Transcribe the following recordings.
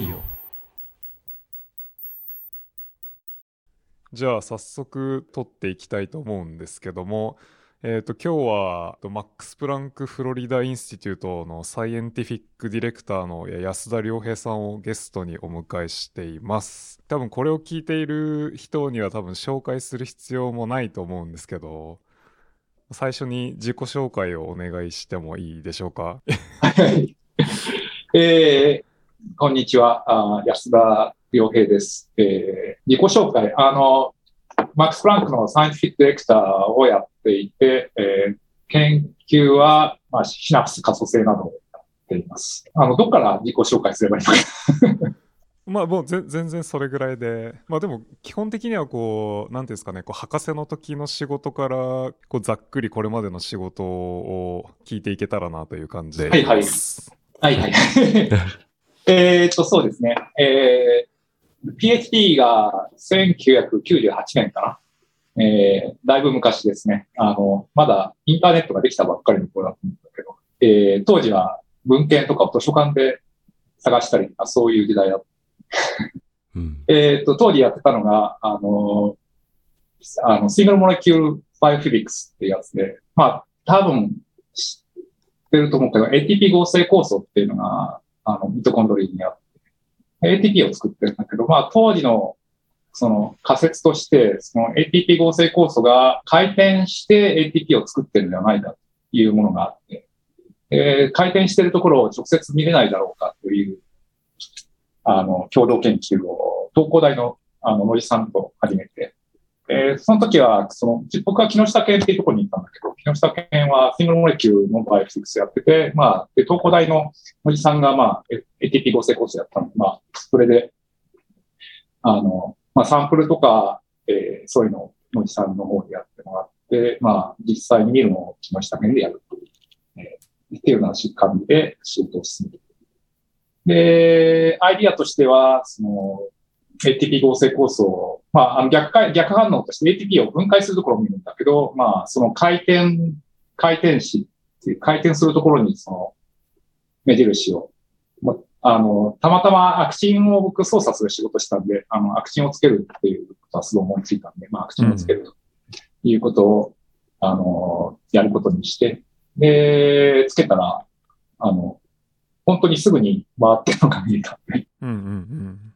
ディオじゃあ早速撮っていきたいと思うんですけども、えー、と今日はマックス・プランク・フロリダ・インスティテュートのサイエンティフィック・ディレクターの安田良平さんをゲストにお迎えしています。多分これを聞いている人には多分紹介する必要もないと思うんですけど最初に自己紹介をお願いしてもいいでしょうか？はい。えー、こんにちは。あ安田良平です。えー、自己紹介。あの、マックス・プランクのサイエンティフィック・ディレクターをやっていて、えー、研究は、まあ、シナプス可塑性などをやっています。あの、どっから自己紹介すればいいのか。まあもうぜ全然それぐらいでまあでも基本的にはこう何ていうんですかねこう博士の時の仕事からこうざっくりこれまでの仕事を聞いていけたらなという感じではいはいはいはい。えっと、そうですね。えー、PhD が1998年かな。えー、だいぶ昔ですね。あの、まだインターネットができたばっかりの頃だと思うんだけど、えー、当時は文献とかを図書館で探したりとか、そういう時代だった。うん えっ、と、当時やってたのが、あの、あの、シングルモレキュールバイオフィジックスっていうやつで、まあ、多分知ってると思うけど、ATP 合成酵素っていうのが、あの、ミトコンドリーにあって、ATP を作ってるんだけど、まあ、当時の、その仮説として、その ATP 合成酵素が回転して ATP を作ってるんではないかというものがあって、えー回転してるところを直接見れないだろうかという、あの、共同研究を、東工大の、あの、森さんと始めて、えーその時は、その、僕は木下県っていうところに行ったんだけど、木下県はシングモレキューのバイオフィックスやってて、まあ、で、東工大の森さんが、まあ、ATP 合成コースやったの。で、まあ、それで、あの、まあ、サンプルとか、えーそういうのを森さんの方でやってもらって、まあ、実際に見るのを木下県でやるという、えーっていうような感じで仕事を進めて。で、アイディアとしては、その、ATP 合成酵素を、まあ、あの逆回逆反応として ATP を分解するところを見るんだけど、まあ、その回転、回転子っていう回転するところにその目印を、まあの、たまたまアクチンを僕操作する仕事したんで、あの、アクチンをつけるっていうことはすごい思いついたんで、まあ、アクチンをつけるということを、あの、やることにして、で、つけたら、あの、本当にすぐに回ってるのが見えたんで、うんうんうん。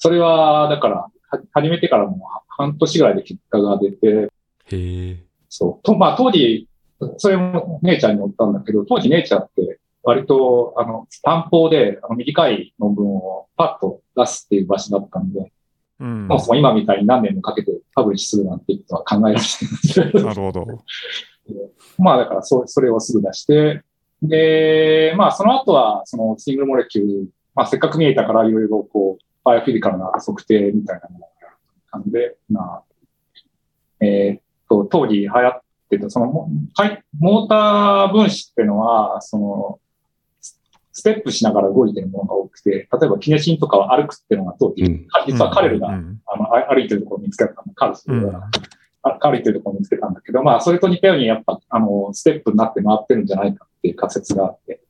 それは、だから、は始めてからもう半年ぐらいで結果が出て、へえ。そう。と、まあ当時、それも姉ちゃんに載ったんだけど、当時姉ちゃんって割と、あの、単方で、あの、短い論文をパッと出すっていう場所だったんで、うんもうその今みたいに何年もかけてパブリッシュするなんてことは考えられないんですなるほど まあだからそ、それをすぐ出して、で、まあその後は、そのシングルモレキュール、まあせっかく見えたからいろいろこう、バイオフィジカルな測定みたいなものをやる感じで、まあ、えーっと、当時流行ってた、そのモはいモーター分子っていうのは、その、ステップしながら動いてるものが多くて、例えばキネシンとかは歩くっていうのが当時、うん。実はカレルがうん。うんあの、あ歩いてるところを見つけたの、カルスといううん。あ歩いてるところを見つけたんだけど、まあ、それと似たように、やっぱ、あの、ステップになって回ってるんじゃないかっていう仮説があって、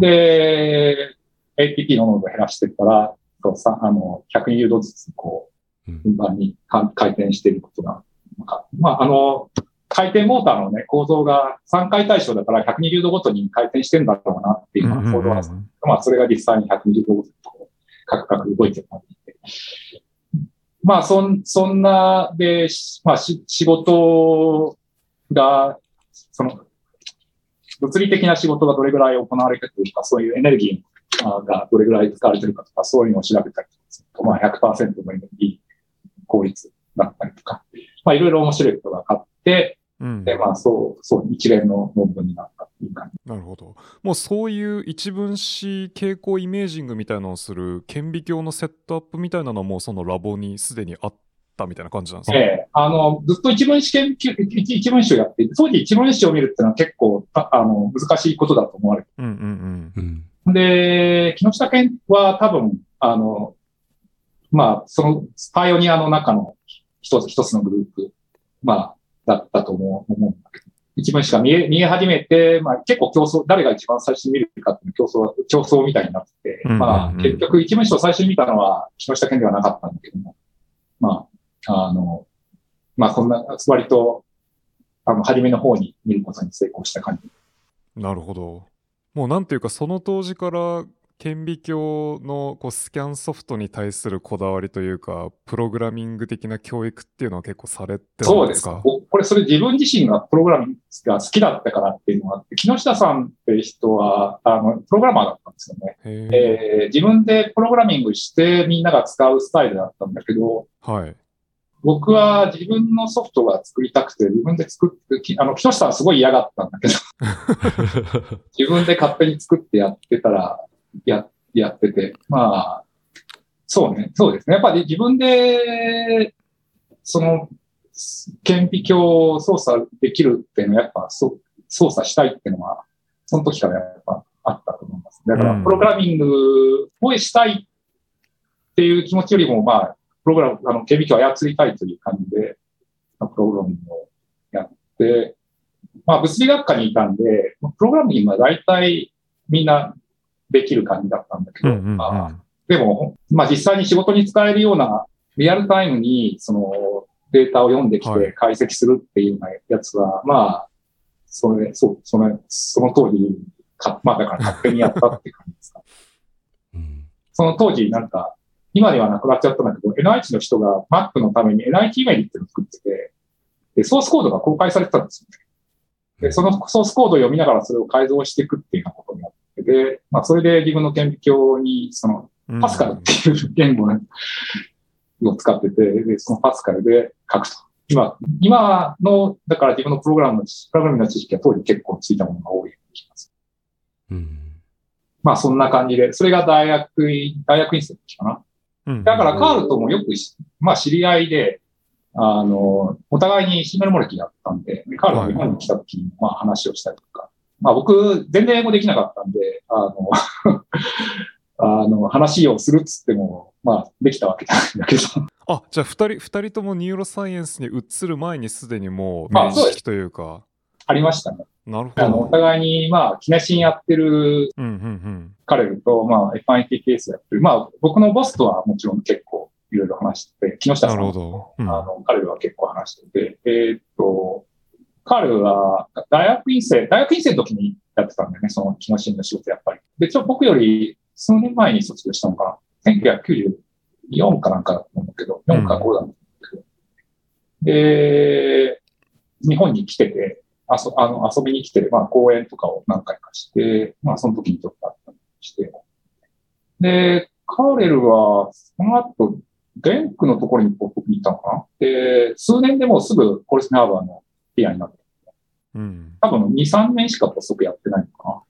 で、ATP の濃度を減らしてったら、そうさあの、120度ずつ、こう、うん。順番にか回転していることが、なんかまあ、あの、回転モーターのね、構造が3回対象だから120度ごとに回転してんだろうなっていうのが想像はする。まあ、それが実際に120度ごとにこう、カクカク動いてる感じで。まあ、そん、そんな、で、しまあ、し、仕事が、その、物理的な仕事がどれぐらい行われてるか、そういうエネルギーあがどれぐらい使われてるかとか、そういうのを調べたりとかまあ100%のエネルギー効率だったりとか、まあいろいろ面白いことがあって、うんで、まあそう、そう、一連の論文になったっていう感じ。なるほどもうそういう一分子傾向イメージングみたいなのをする顕微鏡のセットアップみたいなのはもうそのラボにすでにあったみたいな感じなんですか、ええあの、ずっと一分子研究、一一分子をやっていて、当時一分子を見るっていうのは結構、ああの、難しいことだと思われてうんうんうん。で、木下県は多分、あの、まあ、そのパイオニアの中の一つ、一つのグループ、まあ、だったと思う思うんだけど。一文しか見え、見え始めて、まあ結構競争、誰が一番最初に見るかっていう競争、競争みたいになってて、うんうんうんまあ結局一文書を最初に見たのは木下健ではなかったんだけども、まあ、あの、まあそんな、割と、あの、初めの方に見ることに成功した感じ。なるほど。もうなんていうかその当時から顕微鏡のこうスキャンソフトに対するこだわりというかプログラミング的な教育っていうのは結構されてたそうですすんでかか。おこれ、それ自分自身がプログラミングが好きだったからっていうのがあって、木下さんって人は、あの、プログラマーだったんですよね。えー自分でプログラミングしてみんなが使うスタイルだったんだけど、はい。僕は自分のソフトが作りたくて、自分で作って、きあの、木下さんはすごい嫌がったんだけど、自分で勝手に作ってやってたら、や、やってて、まあ、そうね、そうですね。やっぱり自分で、その、顕微鏡を操作できるっていうのは、やっぱそ操作したいっていうのは、その時からやっぱあったと思います。だからうん、プログラミングをしたいっていう気持ちよりも、まあ、プログラム、あの、顕微鏡を操りたいという感じで、まあプログラミングをやって、まあ、物理学科にいたんで、まあプログラミングは大体みんなできる感じだったんだけど、うんうんうん。まあ、でも、まあ実際に仕事に使えるようなリアルタイムにそのデータを読んできはい。て解析するっていうようなやつは、まあ、それ、そう、その、その当時、かまあだから勝手にやったって感じですか。うん。その当時なんか、今ではなくなっちゃったんだけど、NIH の人が Mac のために NIH メリっていうのを作ってて、で、ソースコードが公開されてたんですよね。で、そのソースコードを読みながらそれを改造していくっていうようなことになってて、まあ、それで自分の顕微鏡に、その、うんパスカルっていう言語を使ってて、で、そのパスカルで書くと。今、今の、だから自分のプログラムの知、プログラムの知識は当時結構ついたものが多い気がする。うんまあそんな感じで、それが大学院、大学院生の時かな。うんだからカールともよくし、まあ知り合いで、あの、お互いにシングルモレキだったんで、カールが日本に来た時に、まあ話をしたりとか。まあ僕、全然英語できなかったんで、あの、あの、話をするっつっても、まあできたわけじゃないんだけど。あじゃあ2人二人ともニューロサイエンスに移る前にすでにもう面あそうです識というかありましたね。なるほあの、おど互いに、まあ、キネシンやってるうんうんうん彼と、まあ、FIT ケースやってる。まあ、僕のボスとはもちろん結構いろいろ話してて、木下なるさんほど、うんあの、彼らは結構話してて、えーっと、彼は大学院生、大学院生の時にやってたんだよね、その木下の仕事やっぱり。で、ちょ、僕より数年前に卒業したのかな。1994かなんかだと思うけど、4か5だと思うけど。で、日本に来てて、あそあの遊びに来て、まあ講演とかを何回かして、まあその時にちょっとあったりして。で、カーレルは、その後、ゲンクのところに僕に行ったのかな？で、数年でもうすぐコルスハーバーのピアになって、うん。多分2、3年しか補足やってないのか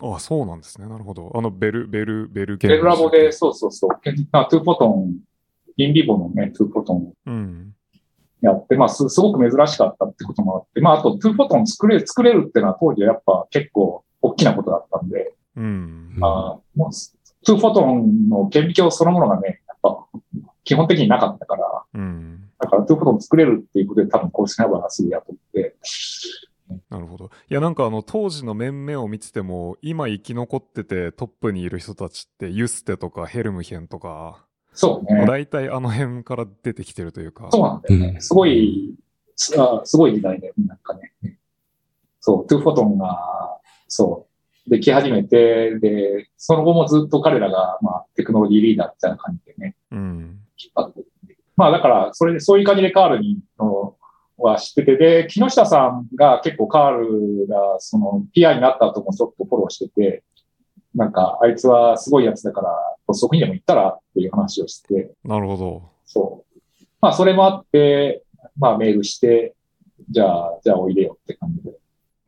な。あそうなんですね。なるほど。あのベルベルベルベルラボで、そうそうそう、まあ two-photon、in vivo のね、 two-photon。うんやって、まあす、すごく珍しかったってこともあって、まあ、あと、 two-photon 作れる、作れるっていうのは当時はやっぱ結構大きなことだったんで、うん。あーもう、 two-photon の顕微鏡そのものがね、やっぱ、基本的になかったから、うん。だから two-photon 作れるっていうことで多分コースナバーがすぐ雇って、なるほど。いやなんかあの当時の面々を見てても今生き残っててトップにいる人たちってユステとかヘルムチェンとかそうね。大体あの辺から出てきてるというかそうなんだよね。うんすごい、すあすごい時代で、なんかね。そう、トゥーフォトンが、そう、でき始めて、で、その後もずっと彼らが、まあ、テクノロジーリーダーみたいな感じでね、うん引っ張ってまあだから、それで、そういう感じでカールに、のは知ってて、で、木下さんが結構カールが、その、ピアになった後もちょっとフォローしてて、なんか、あいつはすごいやつだから、そこにでも行ったらっていう話をして、なるほどそう。まあ、それもあって、まあ、メールして、じゃあ、じゃあおいでよって感じで。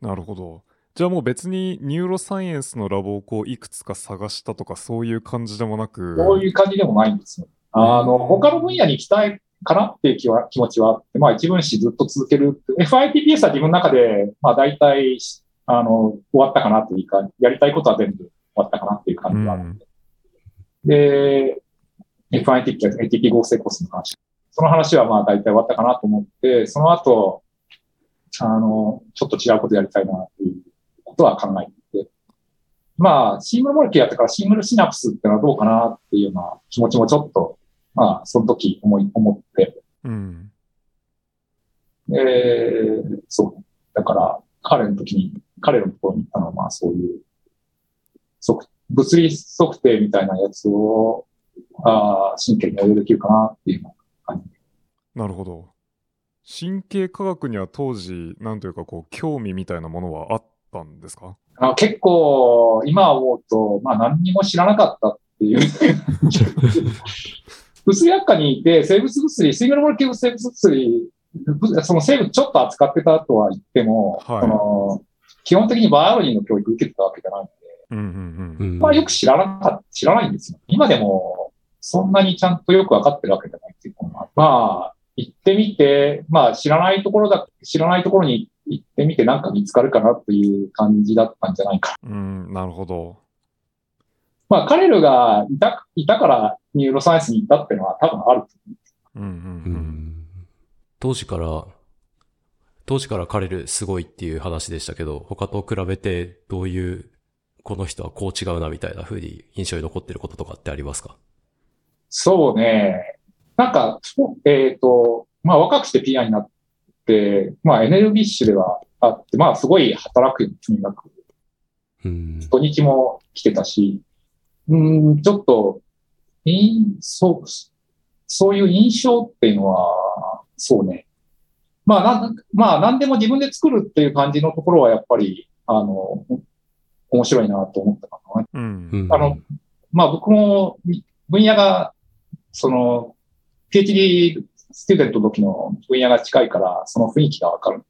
なるほどじゃあもう別にニューロサイエンスのラボをこういくつか探したとかそういう感じでもなくそういう感じでもないんですよ。あの、他の分野に行きたいかなっていう気は気持ちはあって、まあ一分子ずっと続けるって。FIPPS は自分の中で、まあ大体、あの、終わったかなっていうか、やりたいことは全部終わったかなっていう感じはあるんで。で、FITP、ATP 合成コスの話。その話はまあ大体終わったかなと思って、その後、あの、ちょっと違うことやりたいなっていうことは考えていて。まあ、シングルモレキュラーだからシングルシナプスってのはどうかなっていうような気持ちもちょっと、まあ、その時思い、思って、うん。えー、そう。だから、彼の時に、彼のところに行ったのは、まあ、そういう、測、物理測定みたいなやつを、あー神経に応用できるかなっていうのなるほど。神経科学には当時、なんというかこう、興味みたいなものはあったんですか？あ結構、今思うと、まあ何にも知らなかったっていう。物理学科にいて、生物物理、シングルモレキュラー生物物理、ぶその生物ちょっと扱ってたとは言っても、はいその基本的にバイオロジーの教育受けてたわけじゃないんで、うんうんうん。うんまあよく知らなかった、知らないんですよ。今でも、そんなにちゃんとよくわかってるわけじゃないっていうか、まあ、行ってみて、まあ知らないところだ、知らないところに行ってみてなんか見つかるかなっていう感じだったんじゃないかうん、なるほど。まあ、彼らがいた、いたからニューロサイエンスに行ったっていうのは多分あると思うんうんううん。ん当時から、当時から彼るすごいっていう話でしたけど、他と比べてどういう、この人はこう違うなみたいな風に印象に残ってることとかってありますか？そうね。なんか、えっ、と、まあ、若くして PI になって、まあ、エネルギッシュではあって、まあ、すごい働くよ、とにかく。うん。土日も来てたし、うん、ちょっと、いんそう、そういう印象っていうのは、そうね。まあ、なん、まあ、なんでも自分で作るっていう感じのところは、やっぱり、あの、面白いなと思ったかな。うんうんあの、まあ僕も分野が、その、PhD スチューデントの時の分野が近いから、その雰囲気がわかる。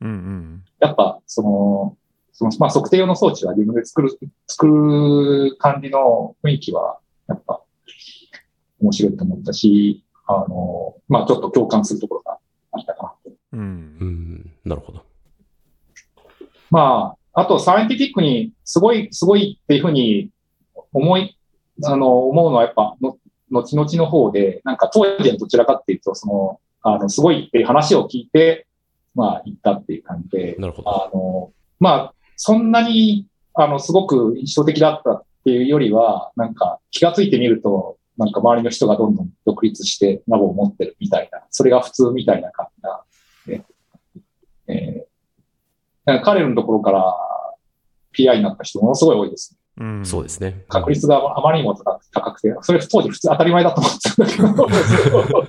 うんうん。やっぱ、その、その、まあ測定用の装置は自分で作る、作る感じの雰囲気は、やっぱ、面白いと思ったし、あの、まあちょっと共感するところがあったかなと。うんう。ん。なるほど。まあ、あと、サイエンティフィックにすごい、すごいっていうふうに思い、あの、思うのはやっぱの、後々の方で、なんか当時はどちらかっていうと、その、あの、すごいっていう話を聞いて、まあ、行ったっていう感じで、なるほど。あの、まあ、そんなに、あの、すごく印象的だったっていうよりは、なんか気がついてみると、なんか周りの人がどんどん独立してラボを持ってるみたいな、それが普通みたいな感じな、ねえー彼らのところから PI になった人ものすごい多いです。うん。そうですね。確率があまりにも高くて、それ当時普通当たり前だと思ってたんだけど、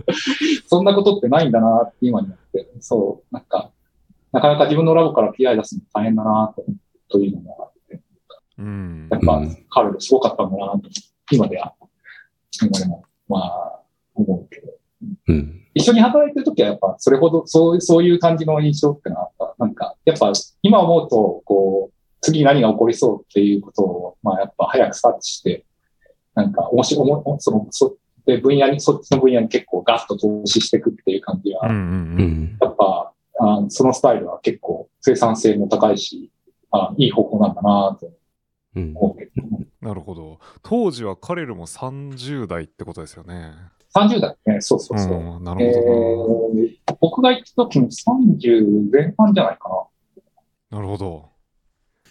そんなことってないんだなって今になって、そう、なんか、なかなか自分のラボから PI 出すの大変だなとというのがあって、うんやっぱうん彼らすごかったんだなと、今では、今でも、まあ、思うけど。うん。一緒に働いてるときはやっぱそれほど、そうそういう感じの印象ってのはやっぱ、なんか、やっぱ今思うと、こう、次何が起こりそうっていうことを、まあやっぱ早く察知して、なんか面白い、おもその、そ、で分野に、そっちの分野に結構ガッと投資していくっていう感じは、うんうんううん。ん。やっぱあ、そのスタイルは結構生産性も高いし、あいい方向なんだなとうん。なるほど。当時は彼らも30代ってことですよね。30代ね、そうそうそう。うん、なえるほー僕が行った時に30前半じゃないかな。どな。なるほど。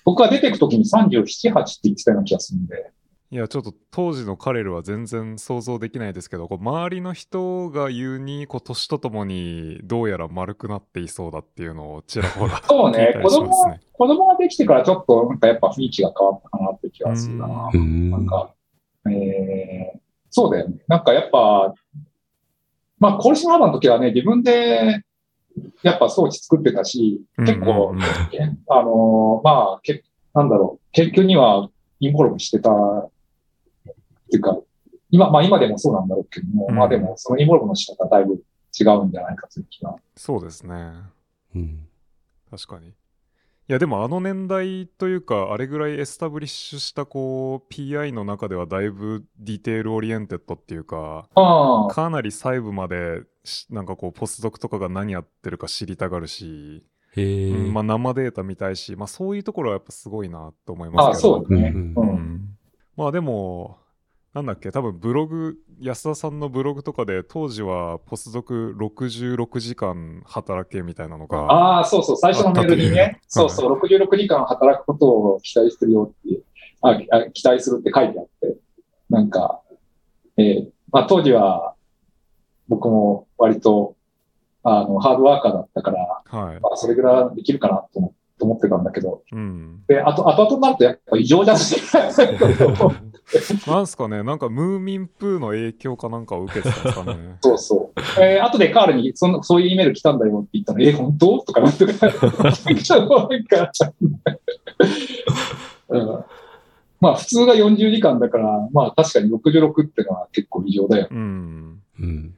僕が出てく時に37、8って言ってたような気がするんで。いや、ちょっと当時の彼らは全然想像できないですけど、こう周りの人が言うに、こう年とともにどうやら丸くなっていそうだっていうのをちらほらそうね聞いた、り子供しますね。、子供ができてからちょっとなんかやっぱ雰囲気が変わったかなって気がするな。うん。なんか、えー、そうだよね。なんかやっぱ、まあ、コールシマーバの時はね、自分で、やっぱ装置作ってたし、結構、うんうんうんえあのーまあ、け、なんだろう、研究には involve してた、っていうか、今、まあ今でもそうなんだろうけども、うんまあでもその involve の仕方はだいぶ違うんじゃないかという気が。そうですね。うん。確かに。いやでもあの年代というかあれぐらい establish したこう PI の中ではだいぶ detail-oriented っていうかああ、かなり細部までしなんかこうポスドクとかが何やってるか知りたがるし。うんまあ、生データ見たいし、まあ、そういうところはやっぱすごいなと思いああ、ますけどそうだね。うんう。うんんまあでもなんだっけ、多分ブログ、安田さんのブログとかで、当時はポス属66時間働けみたいなのが、ああ、そうそう、最初のメールにね、そうそう、66時間働くことを期待するよってああ期待するって書いてあって、なんか、えーまあ当時は僕も割と、あの、ハードワーカーだったから、はい。まあそれぐらいできるかなと思と思ってたんだけど、うん。で、あと、後々になるとやっぱ異常だし、な んすかね、なんかムーミンプーの影響かなんかを受けてたんですかね？そうそう。えー後でカールにそんなそういうイメール来たんだよって言ったら、え、本当？とかなって、なんか、うんまあ普通が40時間だから、まあ確かに66ってのは結構異常だよ。うん。うん。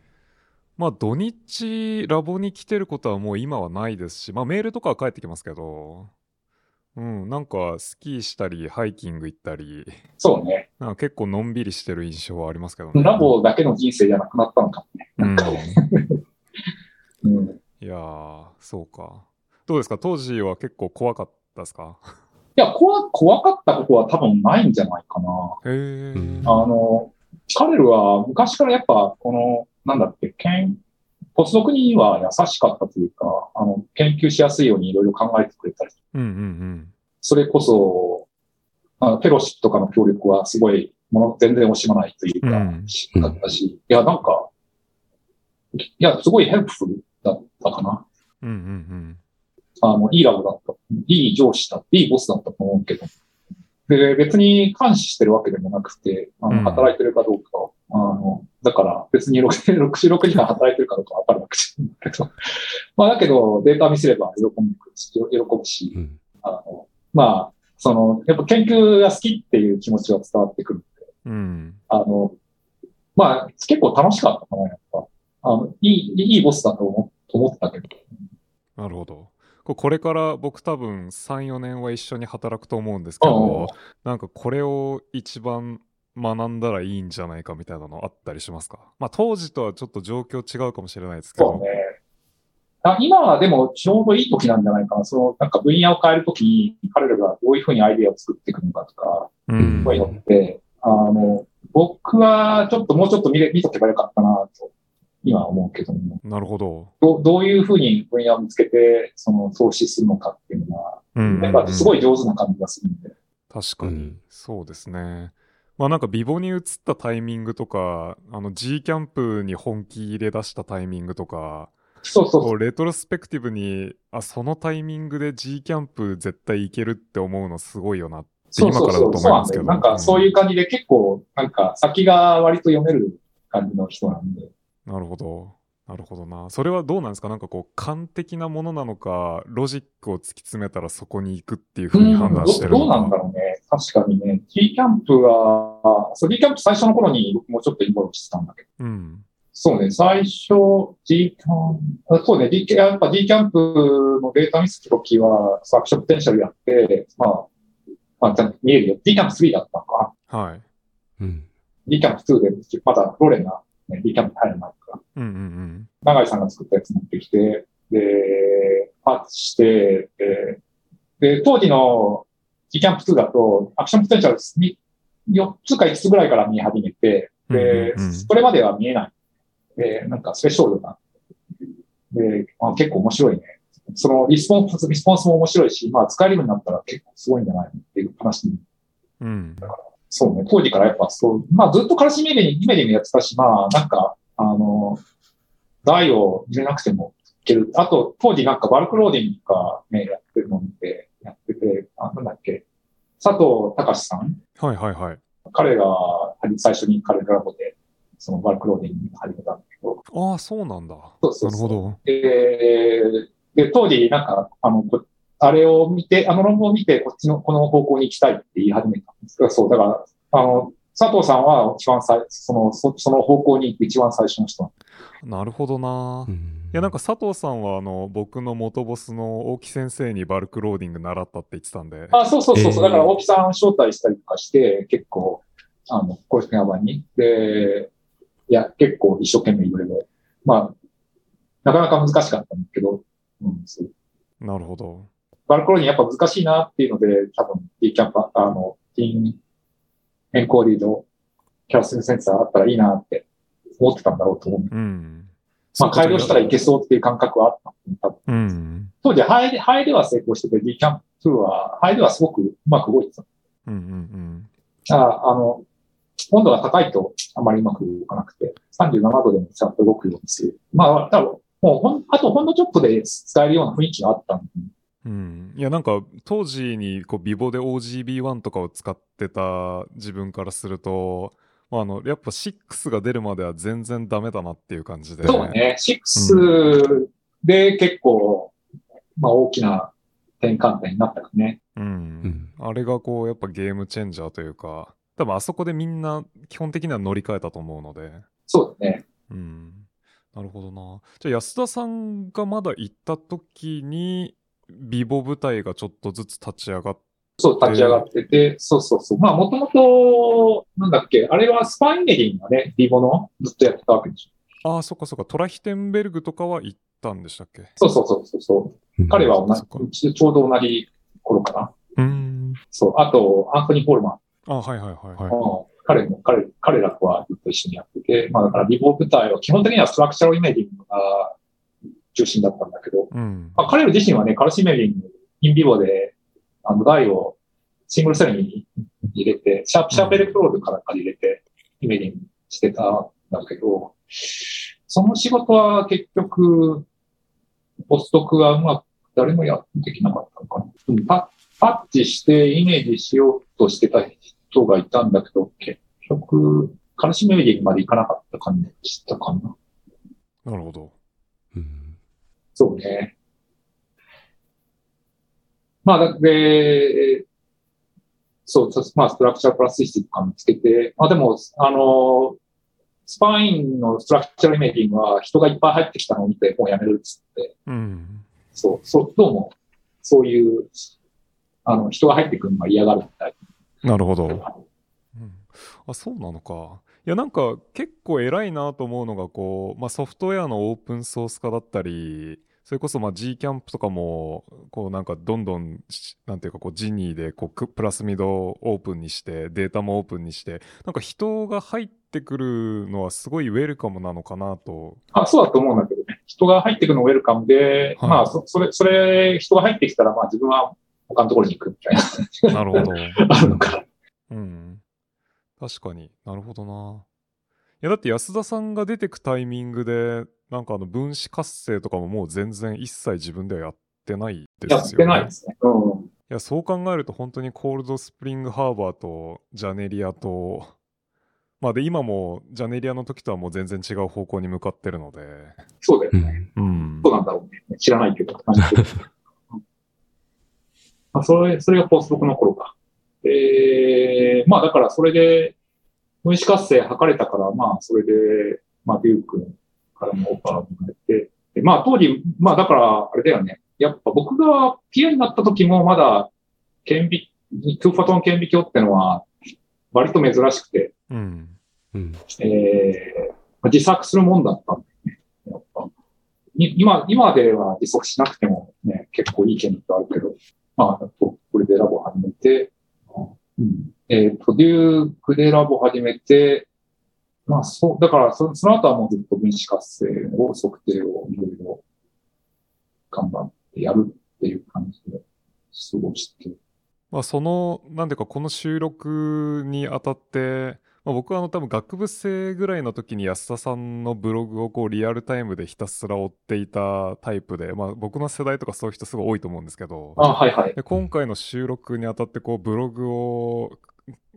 まあ土日ラボに来てることはもう今はないですし、まあメールとかは返ってきますけど、うん、なんかスキーしたり、ハイキング行ったり、そうね。なんか結構のんびりしてる印象はありますけどね。ラボだけの人生じゃなくなったのかもね。うん。うん。いやー、そうか。どうですか？当時は結構怖かったですか？いや、怖、怖かったことは多分ないんじゃないかな。へあの、彼らは昔からやっぱ、この、なんだっけ、研、ポスドクには優しかったというか、あの、研究しやすいようにいろいろ考えてくれたり、うんうんそれこそ、あのフェローシップとかの協力はすごい、もの、全然惜しまないというかうん、ったし、いや、なんか、いや、すごい helpful だったかな。うん。うんうんあの、いいラボだった。いい上司だいいボスだったと思うけど。で、別に監視してるわけでもなくて、あうんの、働いてるかどうかを、あの、だから別に66 66 時間働いてるかどうかわかるわけじゃないけど。まあだけど、データ見せれば喜ぶし、喜ぶし、うん。あの、まあ、その、やっぱ研究が好きっていう気持ちが伝わってくるんで、うん。うん。あの、まあ、結構楽しかったかな、やっぱ。あの、いい、いいボスだと思思ってたけど。なるほど。ここれから僕多分3、4年は一緒に働くと思うんですけど、なんかこれを一番学んだらいいんじゃないかみたいなのあったりしますか？まあ当時とはちょっと状況違うかもしれないですけど。そうね。あ今はでもちょうどいい時なんじゃないかな。その、なんか分野を変えるときに彼らがどういうふうにアイデアを作っていくのかとか、うんそういうのって、あの、僕はちょっともうちょっと見れ見とけばよかったなと、今は思うけども、なるほど。どうどういうふうに分野を見つけて、その、投資するのかっていうのは、うんやっぱすごい上手な感じがするんで。確かに、うんそうですね。まあなんかビボに移ったタイミングとか、あの G キャンプに本気入れ出したタイミングとか、そうそうレトロスペクティブに、あ、そのタイミングで G キャンプ絶対行けるって思うのすごいよなって。今からだと。思いますけど。なんかそういう感じで結構、なんか先が割と読める感じの人なんで。なるほど。なるほどな。それはどうなんですか？なんかこう、勘的なものなのか、ロジックを突き詰めたらそこに行くっていうふうに判断してるのか。どどうなんだろうね。確かにね。 GCaMP は、そう、G キャンプ最初の頃に僕もちょっと involve してたんだけど。うん。そうね、最初、 GCaMP、そうね、G キャンやっぱ G キャンプのデータ見せた時は、 action potential やって、まあ、まあ、ちゃんと見えるよ。G キャンプ3だったのかな。はい。うん。G キャンプ2で、まだローレンが、ね、 GCaMP に入る前から。うんうん長井さんが作ったやつ持ってきて、で、パッチして、で、で当時の G キャンプ2だと、アクションポテンシャルに4つか5つぐらいから見え始めて、で、それまでは見えない。で、なんかスペシャルな。で、あ結構面白いね。そのリスポンス、リスポンスも面白いし、まあ使えるようになったら結構すごいんじゃないのっていう話に。うん。うん。そうね、当時からやっぱそう、まあずっとカラシメデに、イメディもやってたし、まあなんか、あの、台を入れなくてもいける。あと、当時なんかバルクローディングとかね、やってるのを見て、やってて、あ、なんだっけ、佐藤隆さんはいはいはい。彼が最初に彼らラボで、そのバルクローディングに始めたんだけど、ああ、そうなんだ。そうそうそうなるほど。で、で、当時なんか、あの、こあれを見て、あの論文を見て、こっちの、この方向に行きたいって言い始めたんですそう、だから、あの、佐藤さんは一番最、その、そその方向に行く一番最初の人。なるほどな。いうんやなんか佐藤さんはあの僕の元ボスの大木先生にバルクローディング習ったって言ってたんで。あ、そうそうそうそう、えーだから大木さん招待したりとかして、結構、あの、公式の場に。で、いや、結構一生懸命いろいろ。まあ、なかなか難しかったんだけど、うん、そうなるほど。バルクローにやっぱ難しいなっていうので、多分、D キャンパ、あの、ティーンエンコーディードキャラスミセンサーあったらいいなって思ってたんだろうと思う。うん。まあ、改良したらいけそうっていう感覚はあった多分うん。当時、ハエで、ハエでは成功してて、D キャンプ2は、ハエではすごくうまく動いてた。うんうんああの、温度が高いとあまりうまく動かなくて、37度でもちゃんと動くようにする。まあ、多分、もうほん、あとほんのちょっとで使えるような雰囲気があったんで、うん。うん。いや、なんか、当時に、こう、ビボで OGB1 とかを使ってた自分からすると、まあ、あの、やっぱ6が出るまでは全然ダメだなっていう感じで。そうね、6で結構、まあ大きな転換点になったかね。う。うんん。あれがこう、やっぱゲームチェンジャーというか、多分あそこでみんな基本的には乗り換えたと思うので。そうだね。うん。なるほどな。じゃあ安田さんがまだ行った時に、ビボ部隊がちょっとずつ立ち上がっそう、立ち上がってて、そうそうそう。まあもともと、なんだっけ、あれはスパインメリンがね、リボのずっとやってたわけでしょ。ああ、そっかそっか。トラヒテンベルグとかは行ったんでしたっけ？そうそうそうそうそう。彼は同じ、ちょうど同じ頃かな。うーん。そう。あと、アントニー・ホルトマート。あはいはいはいはい。うん彼も、彼、彼らとはずっと一緒にやってて、まあだから in vivo 部隊は基本的には structural imaging が中心だったんだけど、うん。まあ、彼ら自身はね、 calcium imaging、in vivo で、あの、 dye を single cell に入れて、 sharp、sharp electrode から入れて、イメージングしてたんだけど、その仕事は結局、ポストクはうまく誰もやってきなかったのかな。うんパパッチしてイメージしようとしてた人がいたんだけど、結局、カルシメリングまでいかなかった感じしたかな。なるほど。うん。そうね。まあ、だで、そう、そまあ、ストラクチャープラスシステムとか見つけて、まあでも、あの、スパインのストラクチャーイメージングは人がいっぱい入ってきたのを見て、もうやめるっつって、うん。そう、そう、どうも、そういう、あの、人が入ってくるのが嫌がるみたいなるほど。な。うんあそうなのか。いやなんか結構偉いなと思うのがこう、まあ、ソフトウェアのオープンソース化だったりそれこそまあ G キャンプとかもこうなんかどんどんしなんていうかこうジニーでこうくプラスミドをオープンにしてデータもオープンにしてなんか人が入ってくるのはすごいウェルカムなのかなと。あ、そうだと思うんだけどね。人が入ってくるのウェルカムで、はいまあ、そそれ、それ、人が入ってきたら、まあ自分は他のところに行くみたいな、なるほど。あるのか。うん。確かになるほどな。いやだって安田さんが出てくタイミングでなんかあの分子活性とかももう全然一切自分ではやってないですよね。やってないですね。うん。いやそう考えると本当にコールドスプリングハーバーとジャネリアとまあで今もジャネリアの時とはもう全然違う方向に向かってるのでそうだよね。うん。うんそうなんだろうね。知らないけど。う んまあ、それ、それがポスの頃か。えー、まあだからそれで、分子活性測れたから、まあそれで、まあデュークからもオファーをもらえて、でまあ当時、まあだからあれだよね。やっぱ僕が PI になった時もまだ、顕微、トゥーフォトン顕微鏡ってのは割と珍しくて、うんうん。えーまあ自作するもんだったんだよね。今、今では自足しなくてもね、結構いい顕微鏡あるけど、まあ、これでラボ始めて、うん、えっ、と、デュークでラボ始めて、まあ、そう、だからそ、その後はもうずっと分子活性を測定をいろいろ頑張ってやるっていう感じで過ごして。まあそのなんていうかこの収録にあたって、まあ、僕はあの多分学部生ぐらいの時に安田さんのブログをこうリアルタイムでひたすら追っていたタイプで、まあ、僕の世代とかそういう人すごい多いと思うんですけどあ、はいはい。で今回の収録にあたってこうブログを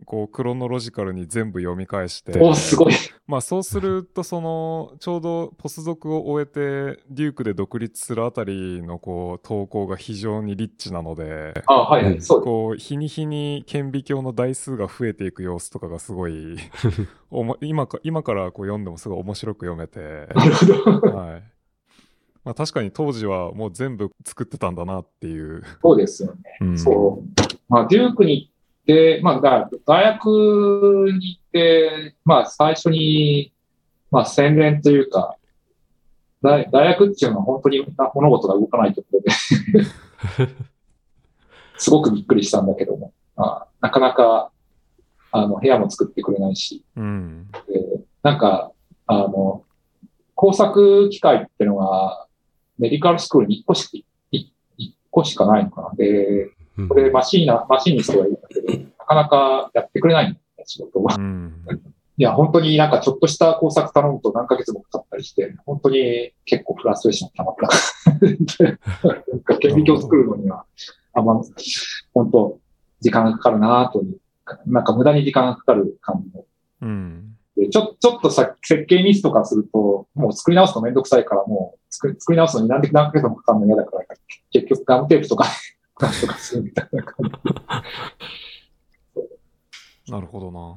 こうクロノロジカルに全部読み返してお、すごい。まあそうするとそのちょうどポスドクを終えてデュークで独立するあたりのこう投稿が非常にリッチなのであ、はいはい。そう。こう日に日に顕微鏡の台数が増えていく様子とかがすごい 今か今からこう読んでもすごい面白く読めて、なるほど。はいまあ、確かに当時はもう全部作ってたんだなっていう、そうですよね。うんそう。まあ、デュークに行って、まあ、だ大学に行って、まあ、最初に、まあ、洗練というか、大大学っていうのは本当に物事が動かないところで、すごくびっくりしたんだけども、まあ、なかなか、あの、部屋も作ってくれないし、うん。でなんか、あの、工作機械ってのが、メディカルスクールに1個しか、い一個しかないのかな。で、うんこれマシーナ、マシーニストがいるんだけど、なかなかやってくれないんだよね、仕事を。うん。いや、本当になんかちょっとした工作頼むと何ヶ月もかかったりして、本当に結構フラストレーション溜まった。なんか顕微鏡を作るのには、あんま、本当、時間がかかるなという、なんか無駄に時間がかかる感じのうん。でちょ、ちょっとさ、設計ミスとかすると、もう作り直すのめんどくさいから、もう作り作り直すのに何で何ヶ月もかかるの嫌だから、結局ガムテープとか、なんとかするみたいな感じ。なるほどな。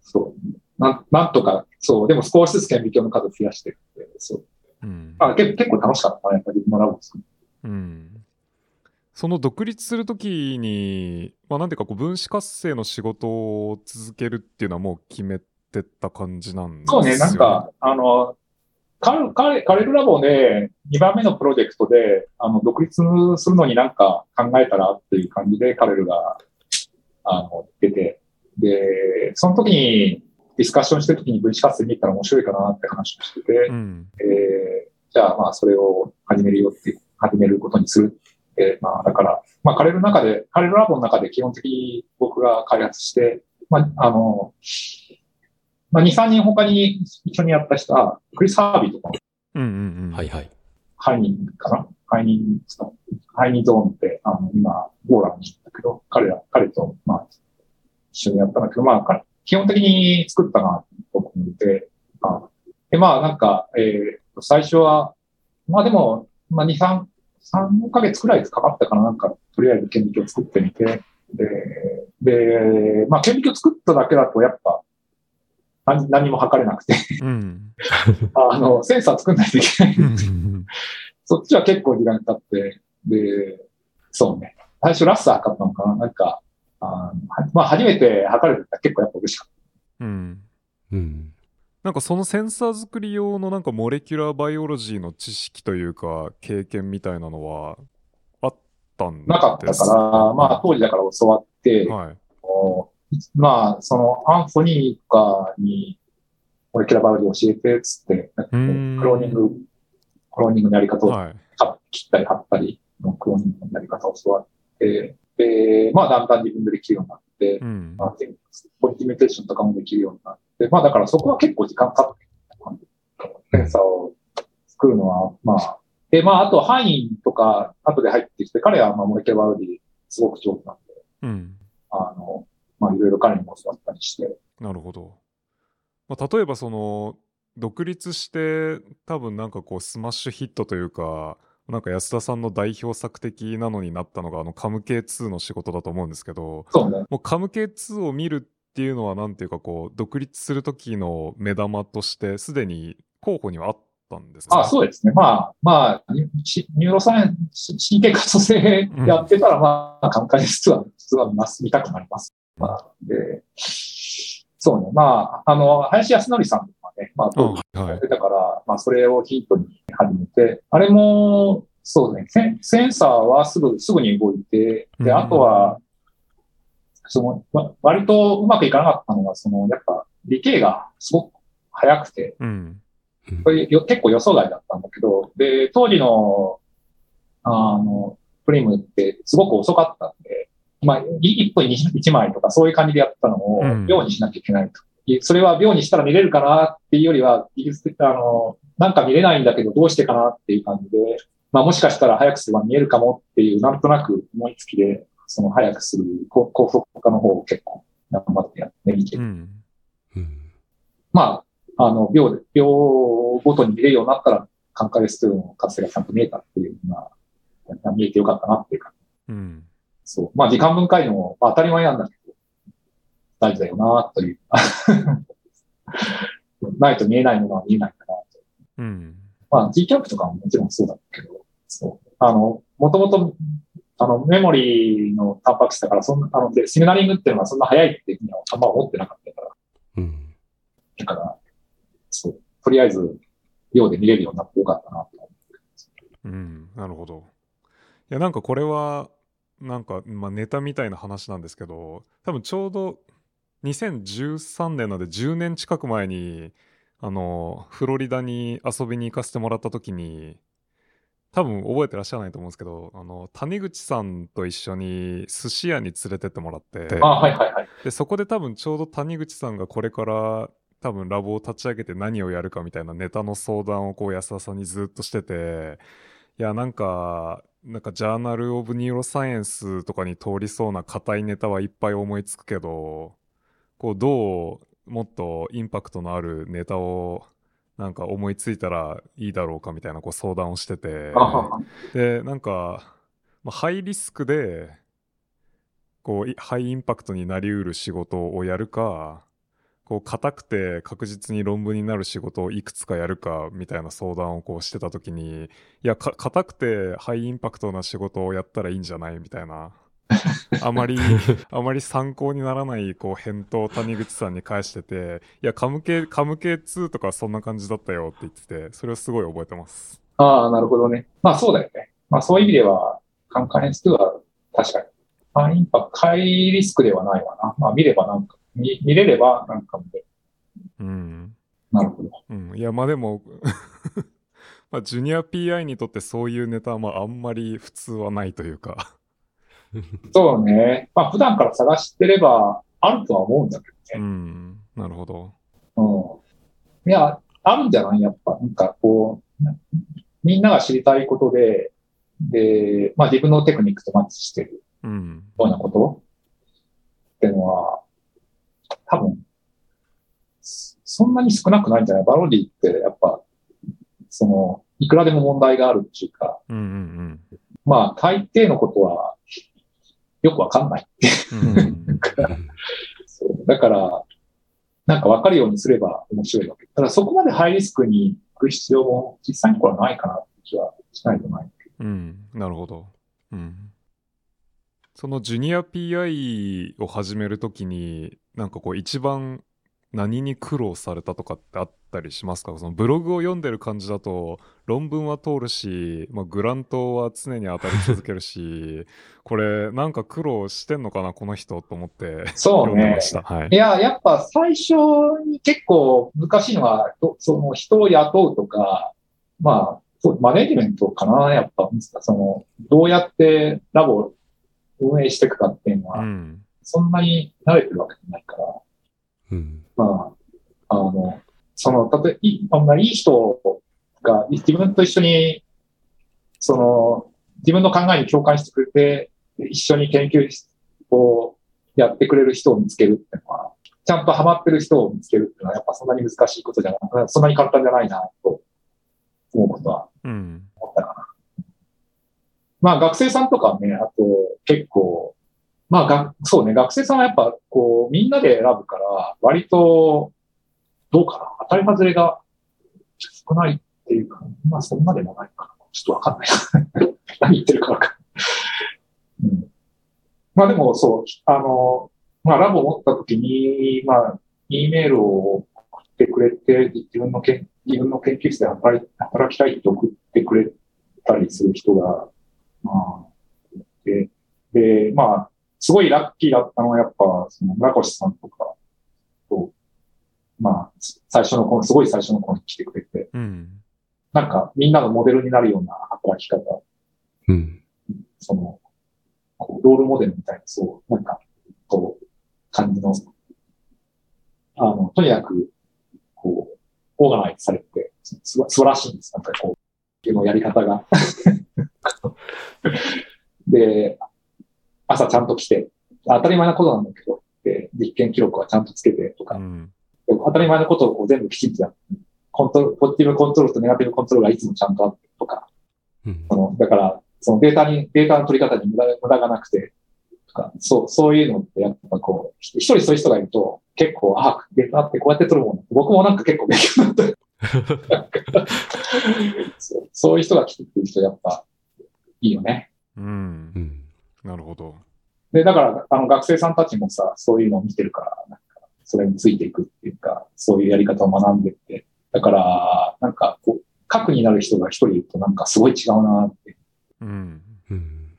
そう。なんなんとか、そう。でも少しずつ顕微鏡の数増やしていって、そう。うん。あ結結構楽しかったな、やっぱり自分のラボを作る。うん。その独立するときに、まあなんていうかこう分子活性の仕事を続けるっていうのはもう決めてた感じなんですよそうね、なんか、あの、カレルラボで2番目のプロジェクトで、あの、独立するのになんか考えたらっていう感じでカレルが、あの、出て、で、その時にディスカッションしてる時に分子活性見たら面白いかなって話をしてて、うん。えーじゃあまあそれを始めるよって、始めることにするって、まあだから、まあカレルの中で、カレルラボの中で基本的に僕が開発して、まああの、まあ2、3人他に一緒にやった人は、クリス・ハービーとか、うんうんうん。はいはい。ハイニンかな？ハイニン、ハイニンゾーンって、あの、今、ゴーランにいるんだけど、彼ら、彼と、まあ、一緒にやったんだけど、まあ、彼基本的に作ったな、と思って、あで、まあ、なんか、えー最初は、まあでも、まあ、2、3、3ヶ月くらいかかったかな、なんか、とりあえず顕微鏡作ってみて、で、で、まあ、顕微鏡作っただけだと、やっぱ、何何も測れなくて、うん。あの、センサー作んないといけない。うんそっちは結構時間かかって、で、そうね。最初ラッサー測ったのかななんか、あまあ初めて測れてたら結構やっぱ嬉しかっうん。うん。なんかそのセンサー作り用のなんかモレキュラーバイオロジーの知識というか経験みたいなのはあったんですた。なかったから、まあ当時だから教わって、はい。まあそのアンソニーとかに、 molecular bio 教えて、つって、クローニング、クローニングのやり方をはい。か切ったり貼ったりのクローニングのやり方を教わって、で、まあだんだん自分でできるようになって、うん。まあ、 point mutation とかもできるようになって、まあだからそこは結構時間かかった。センサーを作るのは、まあ、で、まああと範囲とか後で入ってきて、彼はまあ molecular biology すごく上手なんで、うん。あの、まあいろいろ彼にも教わったりして、なるほど。まあ、例えばその独立して多分なんかこうスマッシュヒットというかなんか安田さんの代表作的なのになったのがあのカム K2 の仕事だと思うんですけどそうね。もうカム K2 を見るっていうのはなんていうかこう独立する時の目玉としてすでに候補にはあったんですかあそうですね。まあ、まあ、ニューロサイエンス、神経活動性やってたら、まあ、感慨実は、実は見ます見たくなります。まあ、で、そうね。まあ、あの、林康則さんとかね、まあ、やってたから、まあ、それをヒントに始めて、あれも、そうね、センセンサーはすぐ、すぐに動いて、で、うん。あとは、その、わ割とうまくいかなかったのは、その、やっぱ、理系がすごく早くて、うん。これよ結構予想外だったんだけど、で、当時の、あの、プリムってすごく遅かったんで、まあ、い1分に1枚とかそういう感じでやってたのをうん。秒にしなきゃいけないと。いそれは秒にしたら見れるかなっていうよりは、技術的あの、なんか見れないんだけどどうしてかなっていう感じで、まあもしかしたら早くすれば見えるかもっていう、なんとなく思いつきで、その早くする高高速化の方を結構頑張ってやってみて。う、ん。うん。まあ、あの、秒で、秒ごとに見れるようになったら、カンカレス2の活性がちゃんと見えたっていうのが、見えてよかったなっていうか、うんそう。まあ、時間分解のも、まあ、当たり前なんだけど、大事だよなという。ないと見えないものは見えないかなと。うんまあ、G キャンプとかももちろんそうだけど、そう。あの、もともと、あの、メモリーのタンパク質だから、そんな、あの、で、シグナリングっていうのはそんな早いっていうふうにはあんま思ってなかったから、うん。だから、そう。とりあえず、量で見れるようになってよかったなと思うん、なるほど。いや、なんかこれは、なんか、まあ、ネタみたいな話なんですけど、多分ちょうど2013年なので10年近く前に、あの、フロリダに遊びに行かせてもらった時に、多分覚えてらっしゃらないと思うんですけど、あの、谷口さんと一緒に寿司屋に連れてってもらって、あ、はいはいはい。で、そこで多分ちょうど谷口さんがこれから多分ラボを立ち上げて何をやるかみたいなネタの相談をこう安田さんにずっとしてて、いや、なんか、なんか Journal of Neuroscience とかに通りそうな硬いネタはいっぱい思いつくけど、こうどうもっとインパクトのあるネタをなんか思いついたらいいだろうかみたいなこう相談をしてて、で、なんか、まあ、ハイリスクで、こう、いハイインパクトになりうる仕事をやるか、こう、硬くて確実に論文になる仕事をいくつかやるか、みたいな相談をこうしてたときに、いや、か、硬くてハイインパクトな仕事をやったらいいんじゃないみたいな。あまり、あまり参考にならない、こう、返答を谷口さんに返してて、いや、カム系、カム系2とかそんな感じだったよって言ってて、それをすごい覚えてます。ああ、なるほどね。まあそうだよね。まあそういう意味では、カンカレンス2は確かに。ハイインパクト、ハイリスクではないわな。まあ見ればなんか、見見れればなんか見れる。うん。なるほど。うん、いや、まあでも、まあ、ジュニア PI にとってそういうネタはまああんまり普通はないというか。そうね。まあ普段から探してればあるとは思うんだけうどね。ん、なるほど。うん。いや、あるんじゃない？やっぱ、なんかこう、みんなが知りたいことで、で、まあ自分のテクニックとマッチしてるうん、ようなことっていうのは、多分、そそんなに少なくないんじゃない？バロディってやっぱ、その、いくらでも問題があるっていうか、うん、うん、まあ大抵のことはよくわかんない。うだから、なんかわかるようにすれば面白いわけ。ただそこまでハイリスクに行く必要も実際にこれはないかなって気はしないとない。うん、なるほど。うん。そのジュニア PI を始めるときに、なんかこう一番何に苦労されたとかってあったりしますか？そのブログを読んでる感じだと論文は通るし、まあ、グラントは常に当たり続けるし、これなんか苦労してんのかなこの人と思ってそうね読んでま。した。はいい。や、やっぱ最初に結構難しいのは、とその人を雇うとか、まあ、マネジメントかな、やっぱ、その、どうやってラボを運営していくかっていうのは、うん。そんなに慣れてるわけじゃないから、うん。まあ、あの、その、たとえ、いあんまりいい人がい自分と一緒に、その、自分の考えに共感してくれて、一緒に研究をやってくれる人を見つけるっていうのは、ちゃんとハマってる人を見つけるっていうのは、やっぱそんなに難しいことじゃない、そんなに簡単じゃないな、と思うことはうん。思ったかな。まあ学生さんとかね、あと結構、まあが、そうね、学生さんはやっぱこう、みんなで選ぶから、割と、どうかな、当たり外れが少ないっていうか、まあそんなでもないかな。ちょっとわかんない。何言ってるかわかんない。うん、まあでもそう、あの、まあラボ持った時に、まあ、E メールを送ってくれて、自分のけ自分の研究室で働きたいって送ってくれたりする人が、まあ、で、で、まあ、すごいラッキーだったのは、やっぱ、その、村越さんとかと、まあ、最初の頃、すごい最初の頃に来てくれて、うん。なんか、みんなのモデルになるような働き方、うん。その、こうロールモデルみたいな、そう、なんか、こう、感じの、あの、とにかく、こう、オーガナイズされてて、すす素晴らしいんです。なんかこう、いうのやり方が。で、朝ちゃんと来て、当たり前なことなんだけど、で、実験記録はちゃんとつけてとか、うん。当たり前のことをこう全部きちんとやって、コントロール、ポジティブコントロールとネガティブコントロールがいつもちゃんとあってとか、うんその、だから、そのデータに、データの取り方に無駄無駄がなくて、とか、そう、そういうのってやっぱこう、一人そういう人がいると、結構、あ、データってこうやって取るもんだ僕もなんか結構勉強になった。そうそういう人が来てくる人やっぱ、いいよね。うんう。ん。なるほど。で、だから、あの、学生さんたちもさ、そういうのを見てるから、なんか、それについていくっていうか、そういうやり方を学んでって。だから、なんか、こう、核になる人が一人いるとなんかすごい違うなって。うん。うん。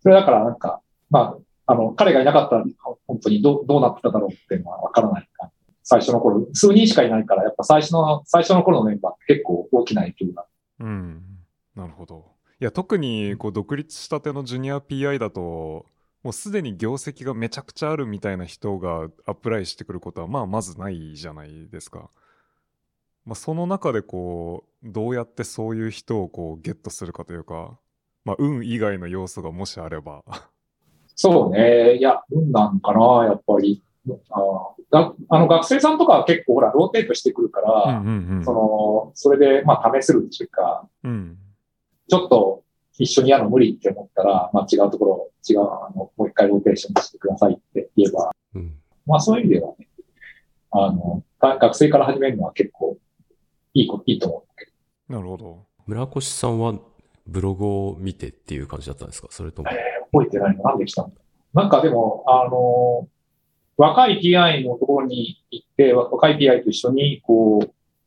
それだからなんか、まあ、あの、彼がいなかったら、本当にどうどうなってただろうっていうのはわからないか。最初の頃、数人しかいないから、やっぱ最初の、最初の頃のメンバーって結構大きな影響が。うん。なるほど。いや、特に、こう、独立したてのジュニア PI だと、もうすでに業績がめちゃくちゃあるみたいな人がアプライしてくることは、まあ、まずないじゃないですか。まあ、その中でこう、どうやってそういう人をこう、ゲットするかというか、まあ、運以外の要素がもしあれば。そうね。いや、運なのかな、やっぱり。あの学生さんとかは結構ほら、 rotate してくるから、うんうんうんその、それで、まあ、試せるっていうか、うん。ちょっと一緒にやるの無理って思ったら、まあ、違うところ、違う、あの、もう一回ローテーションしてくださいって言えば、うん。まあ、そういう意味ではね、あの、が学生から始めるのは結構いいこと、いいと思うけど。なるほど。村越さんはブログを見てっていう感じだったんですか？それとも。覚えてないのなんで来たんだなんかでも、あの、若い PI のところに行って、若い PI と一緒に、こ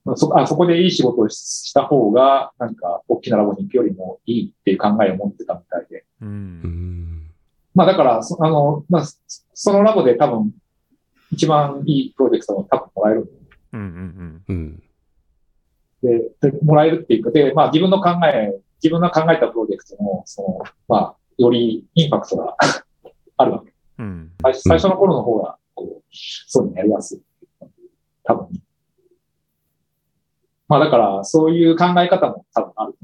う、そ、あそこでいい仕事をした方が、なんか、大きなラボに行くよりもいいっていう考えを持ってたみたいで。う。うんん。まあだから、そあの、まあ、そそのラボで多分、一番いいプロジェクトを多分もらえる。うんうんうん。で、でもらえるっていうか、で、まあ自分の考え、自分が考えたプロジェクトの、その、まあ、よりインパクトがあるわけ。うん。うん。最最初の頃の方が、こう、そういうのやりやすい。多分。まあだから、そういう考え方も多分ある。